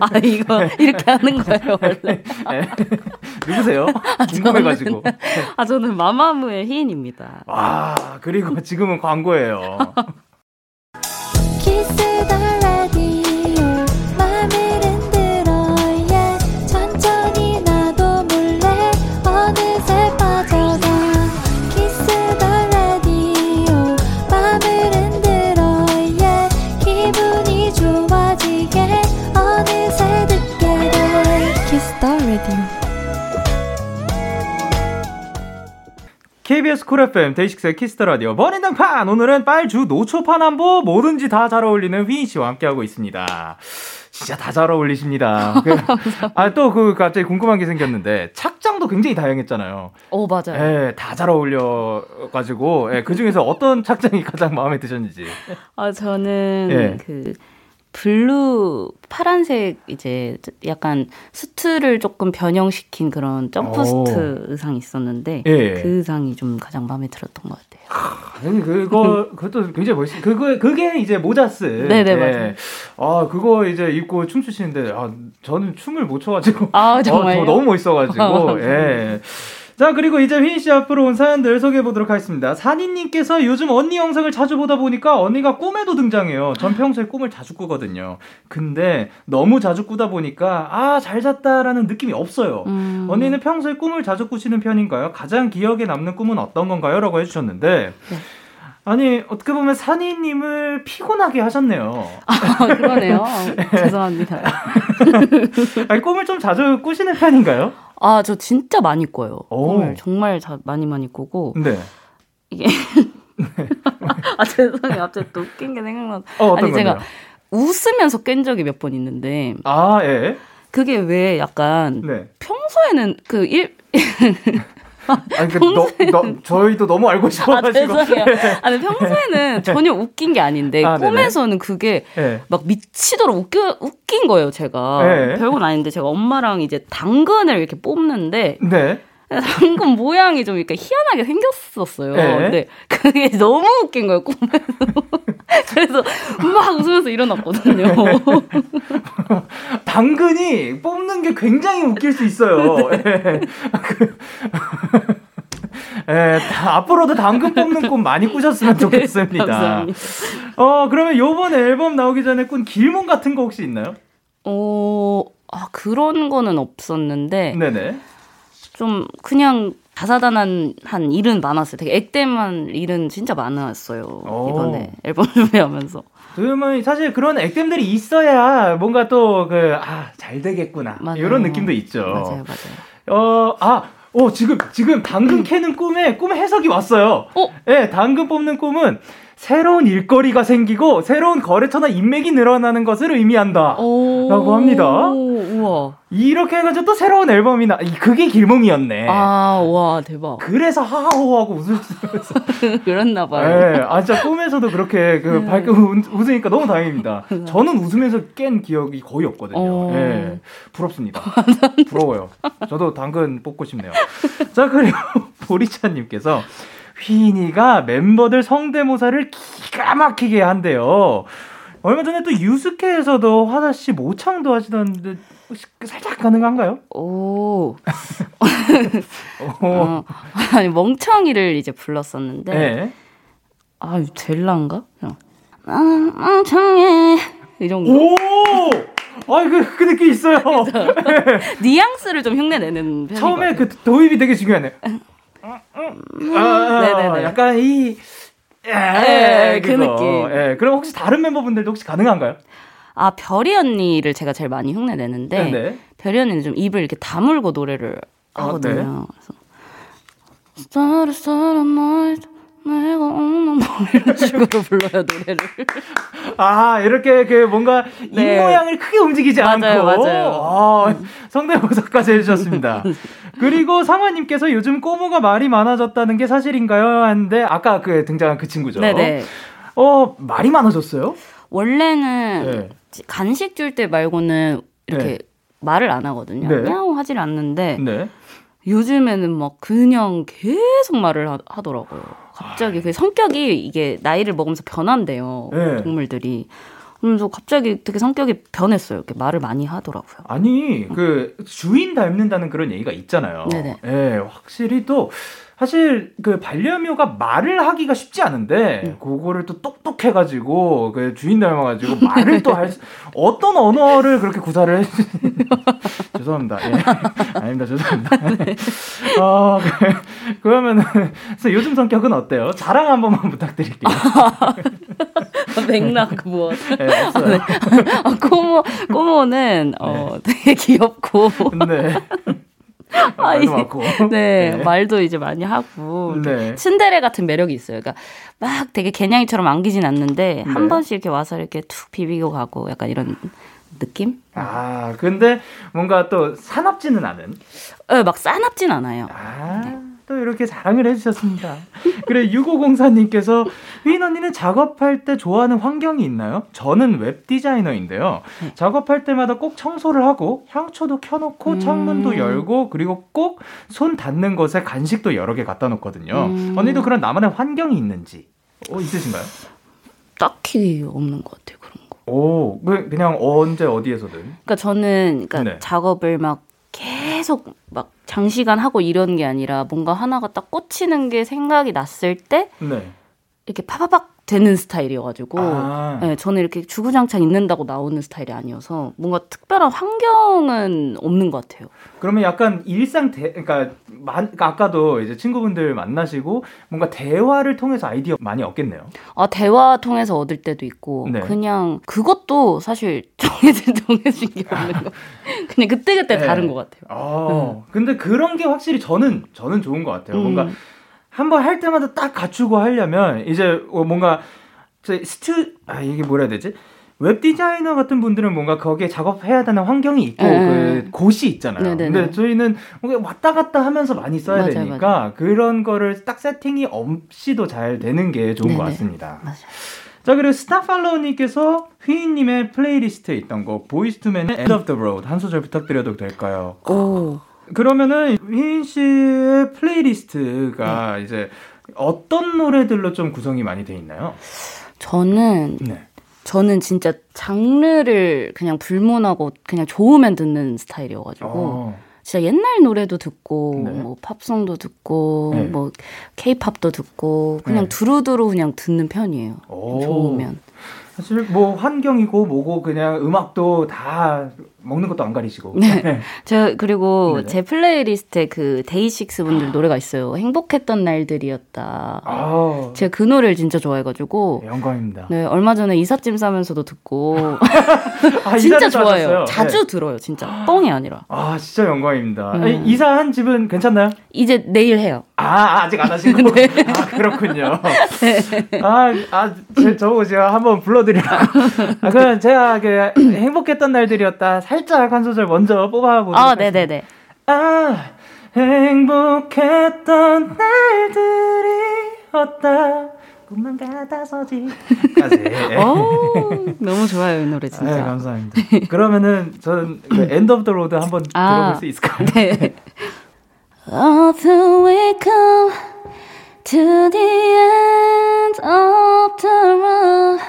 아 이거 이렇게 하는 거예요 원래. 네. 누구세요? 아, 궁금해가지고. 저는, 아 저는 마마무의 휘인입니다. 와 그리고 지금은 광고예요. KBS Cool FM 데이식스의 Kiss the Radio 본인 등판 오늘은 빨주노초파남보 뭐든지 다 잘 어울리는 휘인 씨와 함께하고 있습니다. 진짜 다 잘 어울리십니다. 그, 아또 그 갑자기 궁금한 게 생겼는데 착장도 굉장히 다양했잖아요. 오 맞아요. 예, 다 잘 어울려 가지고 예, 그 중에서 어떤 착장이 가장 마음에 드셨는지. 아 저는 예. 그 블루 파란색 이제 약간 suit를 조금 변형시킨 그런 점프스트 오. 의상이 있었는데 예. 그 의상이 좀 가장 마음에 들었던 것 같아요. 아, 그거 그것도 굉장히 멋있. 그거 그게 이제 모자스. 네네 예. 맞아요. 아 그거 이제 입고 춤 추시는데 아 저는 춤을 못 춰가지고 아 정말 어, 너무 멋있어가지고 예. 자, 그리고 이제 휘인 씨 앞으로 온 사연들 소개해 보도록 하겠습니다. 산이님께서 요즘 언니 영상을 자주 보다 보니까 언니가 꿈에도 등장해요. 전 평소에 꿈을 자주 꾸거든요. 근데 너무 자주 꾸다 보니까 아, 잘 잤다라는 느낌이 없어요. 음. 언니는 평소에 꿈을 자주 꾸시는 편인가요? 가장 기억에 남는 꿈은 어떤 건가요? 라고 해주셨는데. 네. 아니 어떻게 보면 산이님을 피곤하게 하셨네요. 아 그러네요. 죄송합니다. 아니 꿈을 좀 자주 꾸시는 편인가요? 아, 저 진짜 많이 꿔요. 꿈을 정말 자, 많이 많이 꾸고. 네. 이게 아 죄송해요. 갑자기 또 웃긴 게 생각나. 어, 아니 건데요? 제가 웃으면서 깬 적이 몇 번 있는데. 아 예. 그게 왜 약간 네. 평소에는 그 일. 아니, 그 평소에는... 너, 너, 저희도 너무 알고 싶어가지고. 아, 죄송해요. 아니, 평소에는 전혀 웃긴 게 아닌데, 아, 꿈에서는 그게 네. 막 미치도록 웃겨, 웃긴 거예요, 제가. 네. 별건 아닌데, 제가 엄마랑 이제 당근을 이렇게 뽑는데, 네. 당근 모양이 좀 이렇게 희한하게 생겼었어요. 네. 근데 그게 너무 웃긴 거예요, 꿈에서. 그래서 막 웃으면서 일어났거든요. 당근이 뽑는 게 굉장히 웃길 수 있어요. 네. 예. 그, 예, 앞으로도 당근 뽑는 꿈 많이 꾸셨으면 네, 좋겠습니다. 네, 어, 그러면 요번 앨범 나오기 전에 꾼 길몽 같은 거 혹시 있나요? 어, 아, 그런 거는 없었는데. 네네. 좀 그냥 다사다난 한 일은 많았어요. 되게 액땜한 일은 진짜 많았어요. 오. 이번에 앨범 준비하면서. 그러면 사실 그런 액땜들이 있어야 뭔가 또 그 아 잘 되겠구나 맞아요. 이런 느낌도 있죠. 맞아요, 맞아요. 어, 아, 어, 지금, 지금 당근 캐는 꿈에, 꿈 해석이 왔어요. 어? 예, 네, 당근 뽑는 꿈은 새로운 일거리가 생기고 새로운 거래처나 인맥이 늘어나는 것을 의미한다. 라고 합니다. 우와. 이렇게 해가지고 또 새로운 앨범이 나, 그게 길몽이었네. 아, 와, 대박. 그래서 하하호하고 웃을 수 그랬나 봐요. 네, 아, 진짜 꿈에서도 그렇게 그 네. 밝게 웃으니까 너무 다행입니다. 저는 웃으면서 깬 기억이 거의 없거든요. 어... 네, 부럽습니다. 부러워요. 저도 당근 뽑고 싶네요. 자, 그리고 보리차님께서 휘인이가 멤버들 성대모사를 기가 막히게 한대요. 얼마 전에 또 유스케에서도 화사 씨 모창도 하시던데 살짝 가능한가요? 오. 어, 아니 멍청이를 이제 불렀었는데. 네. 아, 될란가? 나는 멍청이 이 정도. 오! 아, 그, 그 느낌 있어요. 뉘앙스를 좀 흉내 내는 처음에 그 도입이 되게 중요하네. 아, 아, 네네네. 약간 이, 예, 예, 그 느낌. 예, 그럼 혹시 다른 멤버분들도 혹시 가능한가요? 아, 별이 언니를 제가 제일 많이 흉내 내는데, 네네. 별이 언니는 좀 입을 이렇게 다물고 노래를 하거든요. 아, 네. 그래서, 내가 없는 뭐 이런 식으로 불러요 노래를. 아 이렇게 그 뭔가 네. 입 모양을 크게 움직이지 맞아요, 않고 맞아요. 아, 성대모사까지 해주셨습니다. 그리고 상화님께서 요즘 꼬모가 말이 많아졌다는 게 사실인가요? 하는데 아까 그 등장한 그 친구죠. 네네. 어 말이 많아졌어요? 원래는 네. 간식 줄 때 말고는 이렇게 네. 말을 안 하거든요. 네. 냥 하질 않는데. 네. 요즘에는 막 그냥 계속 말을 하, 더라고요 갑자기 그 성격이 이게 나이를 먹으면서 변한대요. 네. 동물들이. 그러면서 갑자기 되게 성격이 변했어요. 이렇게 말을 많이 하더라고요. 아니, 그 주인 닮는다는 그런 얘기가 있잖아요. 네네. 예, 확실히 또 사실 그 반려묘가 말을 하기가 쉽지 않은데 음. 그거를 또 똑똑해가지고 그 주인 닮아가지고 말을 또할 수, 어떤 언어를 그렇게 구사를 해 죄송합니다. 예. 아닙니다. 죄송합니다. 네. 어, 그, 러면은 요즘 성격은 어때요? 자랑 한 번만 부탁드릴게요. 맥락 무엇? 네, 없어요. 네. 아, 꼬모 꼬모는 어, 네. 되게 귀엽고. 네. 말도 많고. 네, 네, 말도 이제 많이 하고. 네. 츤데레 같은 매력이 있어요. 그러니까 막 되게 개냥이처럼 안기진 않는데 네. 한 번씩 이렇게 와서 이렇게 툭 비비고 가고 약간 이런 느낌? 아, 근데 뭔가 또 사납지는 않은? 네, 막 싸납진 않아요. 아. 네. 또 이렇게 자랑을 해주셨습니다. 그래 6504님께서 휘인 언니는 작업할 때 좋아하는 환경이 있나요? 저는 웹 디자이너인데요. 네. 작업할 때마다 꼭 청소를 하고 향초도 켜놓고 음. 창문도 열고 그리고 꼭 손 닿는 곳에 간식도 여러 개 갖다 놓거든요. 음. 언니도 그런 나만의 환경이 있는지 어, 있으신가요? 딱히 없는 것 같아요 그런 거. 오, 그냥 언제 어디에서든. 그러니까 저는 그러니까 네. 작업을 막 계속 막 장시간 하고 이런 게 아니라 뭔가 하나가 딱 꽂히는 게 생각이 났을 때 네. 이렇게 파바박 되는 스타일이어가지고 아. 네, 저는 이렇게 주구장창 있는다고 나오는 스타일이 아니어서 뭔가 특별한 환경은 없는 것 같아요. 그러면 약간 일상 대 그러니까, 만, 그러니까 아까도 이제 친구분들 만나시고 뭔가 대화를 통해서 아이디어 많이 얻겠네요. 아 대화 통해서 얻을 때도 있고 네. 그냥 그것도 사실 정해진 정해진 게 없는 거. 그냥 그때 그때 네. 다른 것 같아요. 아, 음. 근데 그런 게 확실히 저는 저는 좋은 것 같아요. 음. 뭔가 한번 할 때마다 딱 갖추고 하려면 이제 어, 뭔가 스튜 아 이게 뭐라 해야 되지? 웹 디자이너 같은 분들은 뭔가 거기에 작업해야 되는 환경이 있고 음. 그 곳이 있잖아요. 네네네. 근데 저희는 뭔가 왔다 갔다 하면서 많이 써야 맞아요, 되니까 맞아요. 그런 거를 딱 세팅이 없이도 잘 되는 게 좋은 네네. 것 같습니다. 맞아요. 자 그리고 스타팔로우님께서 휘인님의 playlist에 있던 곡 Boyz II Men의 End of the Road 한 소절 부탁드려도 될까요? 오. 그러면은 휘인 씨의 playlist가 네. 이제 어떤 노래들로 좀 구성이 많이 돼 있나요? 저는 네. 저는 진짜 장르를 그냥 불문하고 그냥 좋으면 듣는 스타일이어가지고 어. 진짜 옛날 노래도 듣고 네. 뭐 팝송도 듣고 네. 뭐 케이팝도 듣고 그냥 네. 두루두루 그냥 듣는 편이에요. 오. 좋으면. 사실 뭐 환경이고 뭐고 그냥 음악도 다 먹는 것도 안 가리시고. 네. 네. 저 그리고 네네. 제 플레이리스트에 그 데이식스 분들 노래가 있어요. 행복했던 날들이었다. 아. 제가 그 노래를 진짜 좋아해가지고. 네, 영광입니다. 네, 얼마 전에 이삿짐 싸면서도 듣고. 아, 진짜 좋아해요. 자주 네. 들어요, 진짜. 뻥이 아니라. 아, 진짜 영광입니다. 음. 이사한 집은 괜찮나요? 이제 내일 해요. 아, 아직 안 하신 거 네. 아, 그렇군요. 네. 아, 아, 제, 저 제가 한번 불러드리라고. 아, 그럼 제가 그 행복했던 날들이었다. 살짝 한 소절 먼저 뽑아보도록 아, 네네네. 아, 행복했던 날들이었다. 꿈만 같아서지 까지. 너무 좋아요 이 노래 진짜. 네, 감사합니다. 그러면은 저는 그 End of the Road 한번 아, 들어볼 수 있을까요? 네. Although we've come to the end of the road.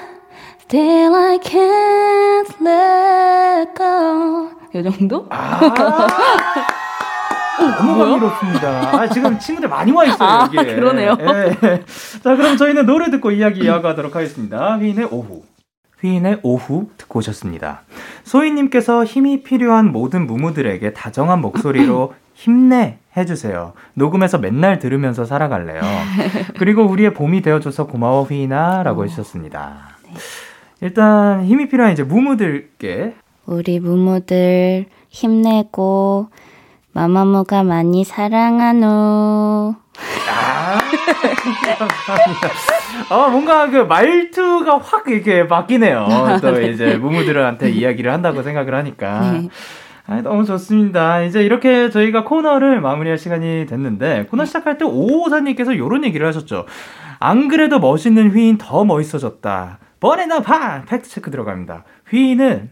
Still I can't let go. 이 정도? 아~ 너무 감미롭습니다. 아, 지금 친구들 많이 와 있어요, 아, 여기에. 그러네요. 예. 자, 그럼 저희는 노래 듣고 이야기 이어가도록 하겠습니다. 휘인의 오후. 휘인의 오후 듣고 오셨습니다. 소희님께서 힘이 필요한 모든 무무들에게 다정한 목소리로 힘내 해주세요. 녹음해서 맨날 들으면서 살아갈래요. 그리고 우리의 봄이 되어줘서 고마워 휘인아 라고 해주셨습니다. 네. 일단 힘이 필요한 이제 무무들께 우리 무무들 힘내고 마마무가 많이 사랑하노. 아, 어, 뭔가 그 말투가 확 이렇게 바뀌네요. 또 이제 무무들한테 이야기를 한다고 생각을 하니까. 네. 아, 너무 좋습니다. 이제 이렇게 저희가 코너를 마무리할 시간이 됐는데, 코너 시작할 때 오호사님께서 이런 얘기를 하셨죠. 안 그래도 멋있는 휘인 더 멋있어졌다. 버레나 파! 팩트체크 들어갑니다. 휘인은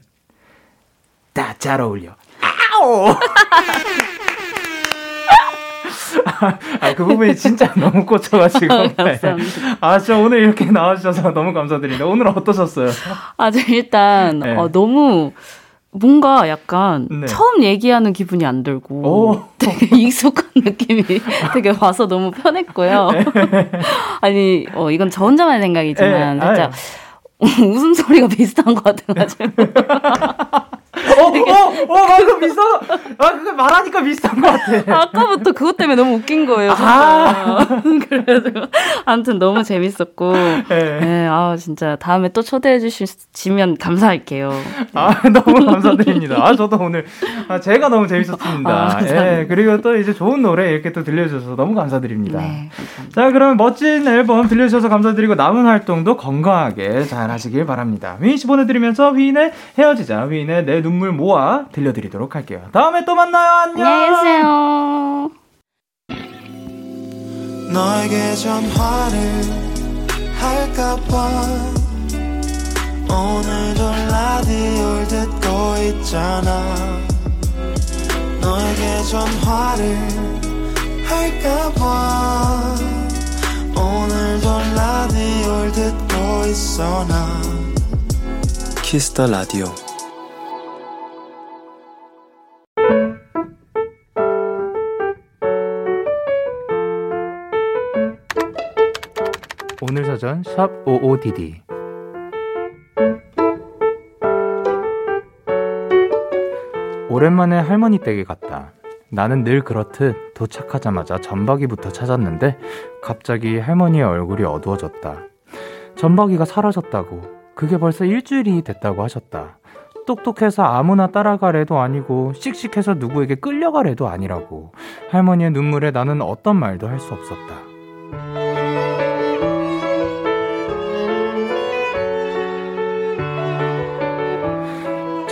다잘 어울려. 아오! 아, 그 부분이 진짜 너무 꽂혀가지고. 아. 네. 아, 진짜 오늘 이렇게 나와주셔서 너무 감사드립니다. 오늘 어떠셨어요? 아, 저 일단, 네. 어, 너무, 뭔가 약간 네. 처음 얘기하는 기분이 안 들고 오. 되게 익숙한 느낌이 되게 와서 너무 편했고요. 네. 아니, 어, 이건 저 혼자만의 생각이지만 네. 살짝 웃음소리가 비슷한 것 같아가지고. 어, 어, 어, 방금 비슷한, 아, 그거 말하니까 비슷한 것 같아. 아까부터 그것 때문에 너무 웃긴 거예요. 아. 그래가지고. 아무튼 너무 재밌었고. 네. 네. 아, 진짜 다음에 또 초대해 주시면 감사할게요. 아, 너무 감사드립니다. 아, 저도 오늘, 아, 제가 너무 재밌었습니다. 아, 예, 그리고 또 이제 좋은 노래 이렇게 또 들려주셔서 너무 감사드립니다. 네, 감사합니다. 자, 그럼 멋진 앨범 들려주셔서 감사드리고 남은 활동도 건강하게 잘 하시길 바랍니다. 휘인 씨 보내드리면서 휘인의 헤어지자, 휘인의 내 눈물 모아 들려드리도록 할게요. 다음에 또 만나요. 안녕. 안녕히 계세요. 너에게 전화를 할까봐 오늘도 라디오를 듣고 있잖아 너에게 전화를 할까봐 오늘도 라디오를 듣고 있어 나 키스 더 라디오 오늘 사전 샵 55DD 오랜만에 할머니 댁에 갔다. 나는 늘 그렇듯 도착하자마자 전박이부터 찾았는데 갑자기 할머니의 얼굴이 어두워졌다. 전박이가 사라졌다고. 그게 벌써 일주일이 됐다고 하셨다. 똑똑해서 아무나 따라가래도 아니고 씩씩해서 누구에게 끌려가래도 아니라고. 할머니의 눈물에 나는 어떤 말도 할 수 없었다.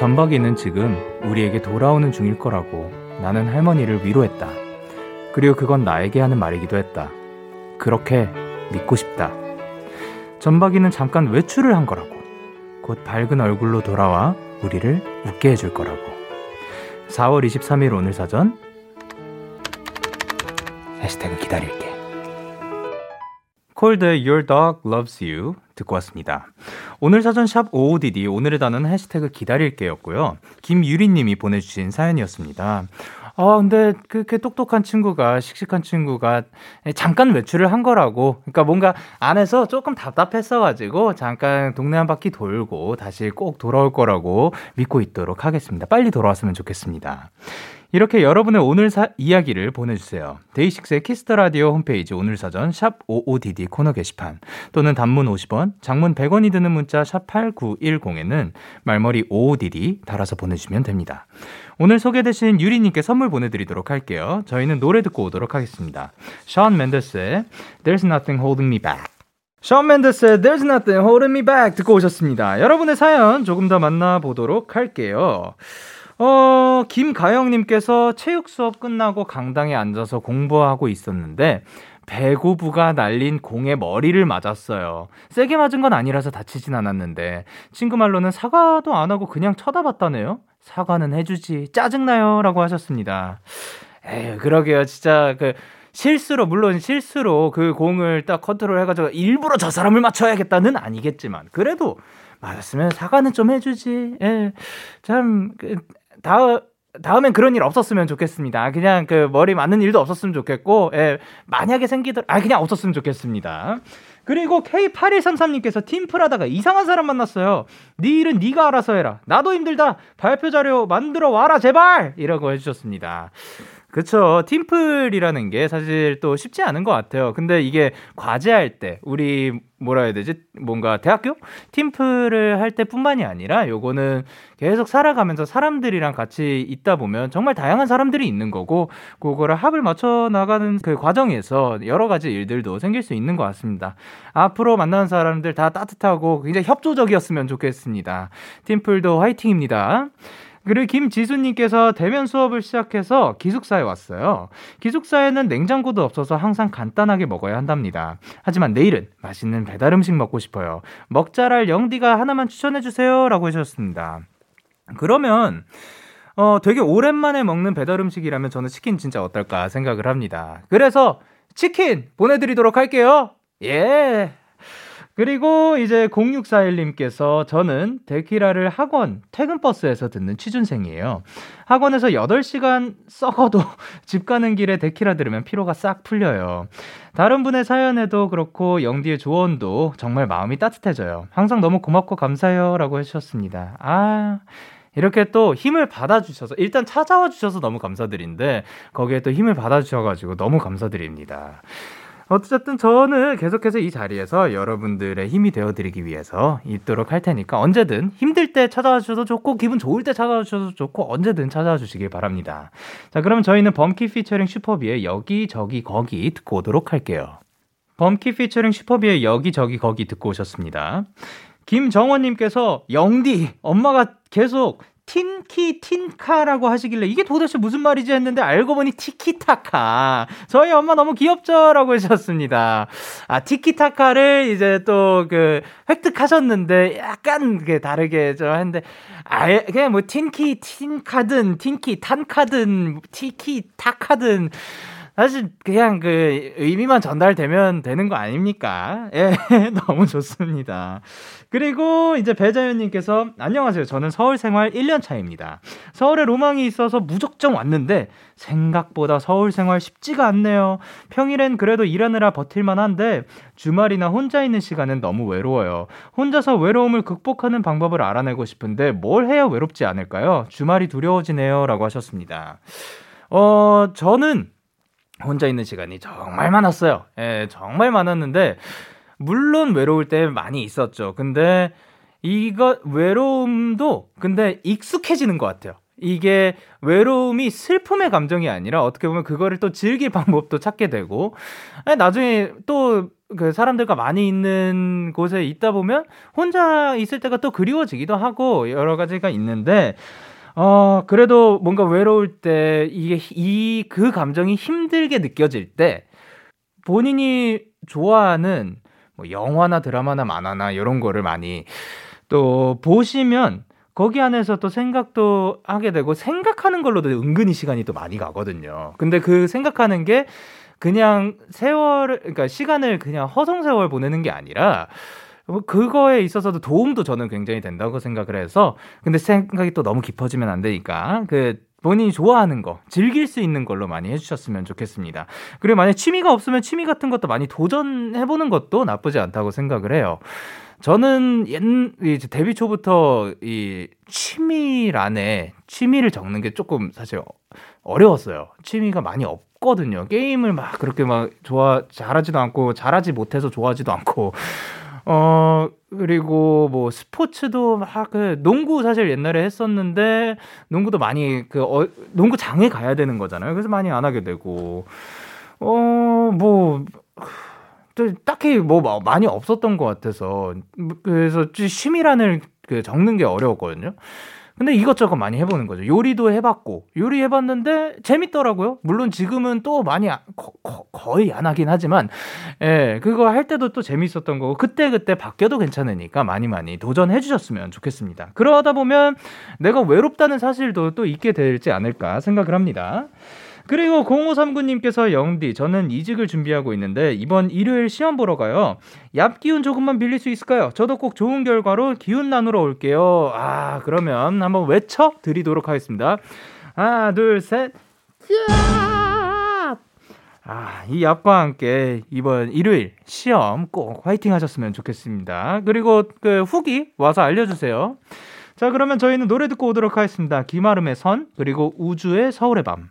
전박이는 지금 우리에게 돌아오는 중일 거라고 나는 할머니를 위로했다. 그리고 그건 나에게 하는 말이기도 했다. 그렇게 믿고 싶다. 전박이는 잠깐 외출을 한 거라고. 곧 밝은 얼굴로 돌아와 우리를 웃게 해줄 거라고. 4월 23일 오늘 사전 해시태그 기다릴게. 콜드의 Your Dog Loves You 듣고 왔습니다. 오늘 사전 샵 OODD 오늘의 단어는 해시태그 기다릴게였고요. 김유리님이 보내주신 사연이었습니다. 어, 근데 그렇게 똑똑한 친구가, 씩씩한 친구가 잠깐 외출을 한 거라고. 그러니까 뭔가 안에서 조금 답답했어가지고 잠깐 동네 한 바퀴 돌고 다시 꼭 돌아올 거라고 믿고 있도록 하겠습니다. 빨리 돌아왔으면 좋겠습니다. 이렇게 여러분의 오늘 사, 이야기를 보내주세요. 데이식스의 키스 더 라디오 홈페이지 오늘 사전 샵 55DD 코너 게시판 또는 단문 50원, 장문 100원이 드는 문자 샵 8910에는 말머리 55DD 달아서 보내주시면 됩니다. 오늘 소개되신 유리님께 선물 보내드리도록 할게요. 저희는 노래 듣고 오도록 하겠습니다. 션 맨더스의 There's Nothing Holding Me Back. 션 맨더스의 There's Nothing Holding Me Back 듣고 오셨습니다. 여러분의 사연 조금 더 만나보도록 할게요. 어, 김가영님께서 체육 수업 끝나고 강당에 앉아서 공부하고 있었는데, 배구부가 날린 공에 머리를 맞았어요. 세게 맞은 건 아니라서 다치진 않았는데, 친구 말로는 사과도 안 하고 그냥 쳐다봤다네요? 사과는 해주지. 짜증나요. 라고 하셨습니다. 에휴, 그러게요. 진짜 그, 실수로, 물론 실수로 그 공을 딱 컨트롤 해가지고 일부러 저 사람을 맞춰야겠다는 아니겠지만, 그래도 맞았으면 사과는 좀 해주지. 예. 참, 그, 다음 다음엔 그런 일 없었으면 좋겠습니다. 그냥 그 머리 맞는 일도 없었으면 좋겠고, 예, 만약에 생기더라, 아, 그냥 없었으면 좋겠습니다. 그리고 K8133님께서 팀플 하다가 이상한 사람 만났어요. 네 일은 네가 알아서 해라. 나도 힘들다. 발표 자료 만들어 와라, 제발! 이라고 해주셨습니다. 그쵸. 팀플이라는 게 사실 또 쉽지 않은 것 같아요. 근데 이게 과제할 때, 우리 뭐라 해야 되지? 뭔가 대학교? 팀플을 할 때뿐만이 아니라 요거는 계속 살아가면서 사람들이랑 같이 있다 보면 정말 다양한 사람들이 있는 거고, 그거를 합을 맞춰 나가는 그 과정에서 여러 가지 일들도 생길 수 있는 것 같습니다. 앞으로 만나는 사람들 다 따뜻하고 굉장히 협조적이었으면 좋겠습니다. 팀플도 화이팅입니다. 그리고 김지수님께서 대면 수업을 시작해서 기숙사에 왔어요. 기숙사에는 냉장고도 없어서 항상 간단하게 먹어야 한답니다. 하지만 내일은 맛있는 배달 음식 먹고 싶어요. 먹자랄 영디가 하나만 추천해주세요. 라고 해주셨습니다. 그러면, 어, 되게 오랜만에 먹는 배달 음식이라면 저는 치킨 진짜 어떨까 생각을 합니다. 그래서 치킨 보내드리도록 할게요. 예. 그리고 이제 0641님께서 저는 데키라를 학원 퇴근 버스에서 듣는 취준생이에요. 학원에서 8시간 썩어도 집 가는 길에 데키라 들으면 피로가 싹 풀려요. 다른 분의 사연에도 그렇고 영디의 조언도 정말 마음이 따뜻해져요. 항상 너무 고맙고 감사해요. 라고 해주셨습니다. 아. 이렇게 또 힘을 받아주셔서, 일단 찾아와 주셔서 너무 감사드린데, 거기에 또 힘을 받아주셔가지고 너무 감사드립니다. 어쨌든 저는 계속해서 이 자리에서 여러분들의 힘이 되어드리기 위해서 있도록 할 테니까 언제든 힘들 때 찾아와 주셔도 좋고 기분 좋을 때 찾아와 주셔도 좋고 언제든 찾아와 주시길 바랍니다. 자, 그럼 저희는 범키 피처링 슈퍼비의 여기 저기 거기 듣고 오도록 할게요. 범키 피처링 슈퍼비의 여기 저기 거기 듣고 오셨습니다. 김정원님께서 영디 엄마가 계속 틴키 틴카라고 하시길래 이게 도대체 무슨 말이지 했는데 알고 보니 티키타카. 저희 엄마 너무 귀엽죠라고 하셨습니다. 아 티키타카를 이제 또 그 획득하셨는데 약간 그 다르게 저 했는데 아 그냥 뭐 틴키 틴카든 틴키 탄카든 티키 타카든 사실 그냥 그 의미만 전달되면 되는 거 아닙니까? 예, 너무 좋습니다. 그리고 이제 배자연님께서 안녕하세요. 저는 서울 생활 1년 차입니다. 서울에 로망이 있어서 무작정 왔는데 생각보다 서울 생활 쉽지가 않네요. 평일엔 그래도 일하느라 버틸만 한데 주말이나 혼자 있는 시간은 너무 외로워요. 혼자서 외로움을 극복하는 방법을 알아내고 싶은데 뭘 해야 외롭지 않을까요? 주말이 두려워지네요. 라고 하셨습니다. 어, 저는 혼자 있는 시간이 정말 많았어요. 예, 정말 많았는데, 물론 외로울 때 많이 있었죠. 근데 이거 외로움도 근데 익숙해지는 것 같아요. 이게 외로움이 슬픔의 감정이 아니라 어떻게 보면 그거를 또 즐길 방법도 찾게 되고 나중에 또 그 사람들과 많이 있는 곳에 있다 보면 혼자 있을 때가 또 그리워지기도 하고 여러 가지가 있는데 어, 그래도 뭔가 외로울 때 이게 이 그 감정이 힘들게 느껴질 때 본인이 좋아하는 뭐 영화나 드라마나 만화나 이런 거를 많이 또 보시면 거기 안에서 또 생각도 하게 되고 생각하는 걸로도 은근히 시간이 또 많이 가거든요. 근데 그 생각하는 게 그냥 세월 그러니까 시간을 그냥 허송 세월 보내는 게 아니라 뭐 그거에 있어서도 도움도 저는 굉장히 된다고 생각을 해서 근데 생각이 또 너무 깊어지면 안 되니까 그 본인이 좋아하는 거, 즐길 수 있는 걸로 많이 해주셨으면 좋겠습니다. 그리고 만약 취미가 없으면 취미 같은 것도 많이 도전해보는 것도 나쁘지 않다고 생각을 해요. 저는 옛, 이제 데뷔 초부터 이 취미란에 취미를 적는 게 조금 사실 어려웠어요. 취미가 많이 없 거든요. 게임을 막 그렇게 막 좋아, 잘하지도 않고, 잘하지 못해서 좋아하지도 않고, 어, 그리고 뭐 스포츠도 막 그 농구 사실 옛날에 했었는데, 농구도 많이 그, 어, 농구장에 가야 되는 거잖아요. 그래서 많이 안 하게 되고, 어, 뭐, 딱히 뭐 많이 없었던 것 같아서 그래서 취미란을 그 적는 게 어려웠거든요. 근데 이것저것 많이 해보는 거죠. 요리도 해봤고, 요리 해봤는데 재밌더라고요. 물론 지금은 또 많이 거, 거의 안 하긴 하지만, 예, 그거 할 때도 또 재밌었던 거고, 그때 그때 바뀌어도 괜찮으니까 많이 많이 도전해 주셨으면 좋겠습니다. 그러다 보면 내가 외롭다는 사실도 또 있게 되지 않을까 생각을 합니다. 그리고 0539님께서 영디, 저는 이직을 준비하고 있는데 이번 일요일 시험 보러 가요. 얍 기운 조금만 빌릴 수 있을까요? 저도 꼭 좋은 결과로 기운 나누러 올게요. 아, 그러면 한번 외쳐 드리도록 하겠습니다. 하나, 둘, 셋. 아, 이 얍과 함께 이번 일요일 시험 꼭 화이팅 하셨으면 좋겠습니다. 그리고 그 후기 와서 알려주세요. 자, 그러면 저희는 노래 듣고 오도록 하겠습니다. 김아름의 선, 그리고 우주의 서울의 밤.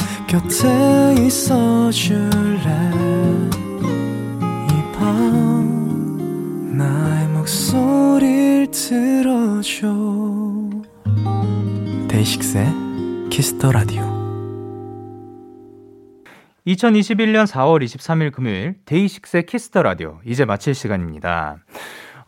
곁에 있어 줄래? 이 밤 나의 목소리를 들어줘. 데이식스의 키스 더 라디오 2021년 4월 23일 금요일 데이식스의 키스 더 라디오 이제 마칠 시간입니다.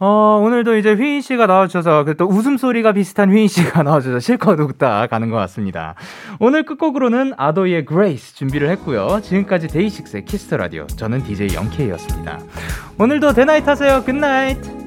어, 오늘도 이제 휘인 씨가 나와주셔서 그또 웃음소리가 비슷한 휘인 씨가 나와주셔서 실컷 웃다 가는 것 같습니다. 오늘 끝곡으로는 아도이의 Grace 준비를 했고요. 지금까지 데이식스의 키스 더 라디오 저는 DJ 영케이였습니다. 오늘도 대나잇 하세요. Good night.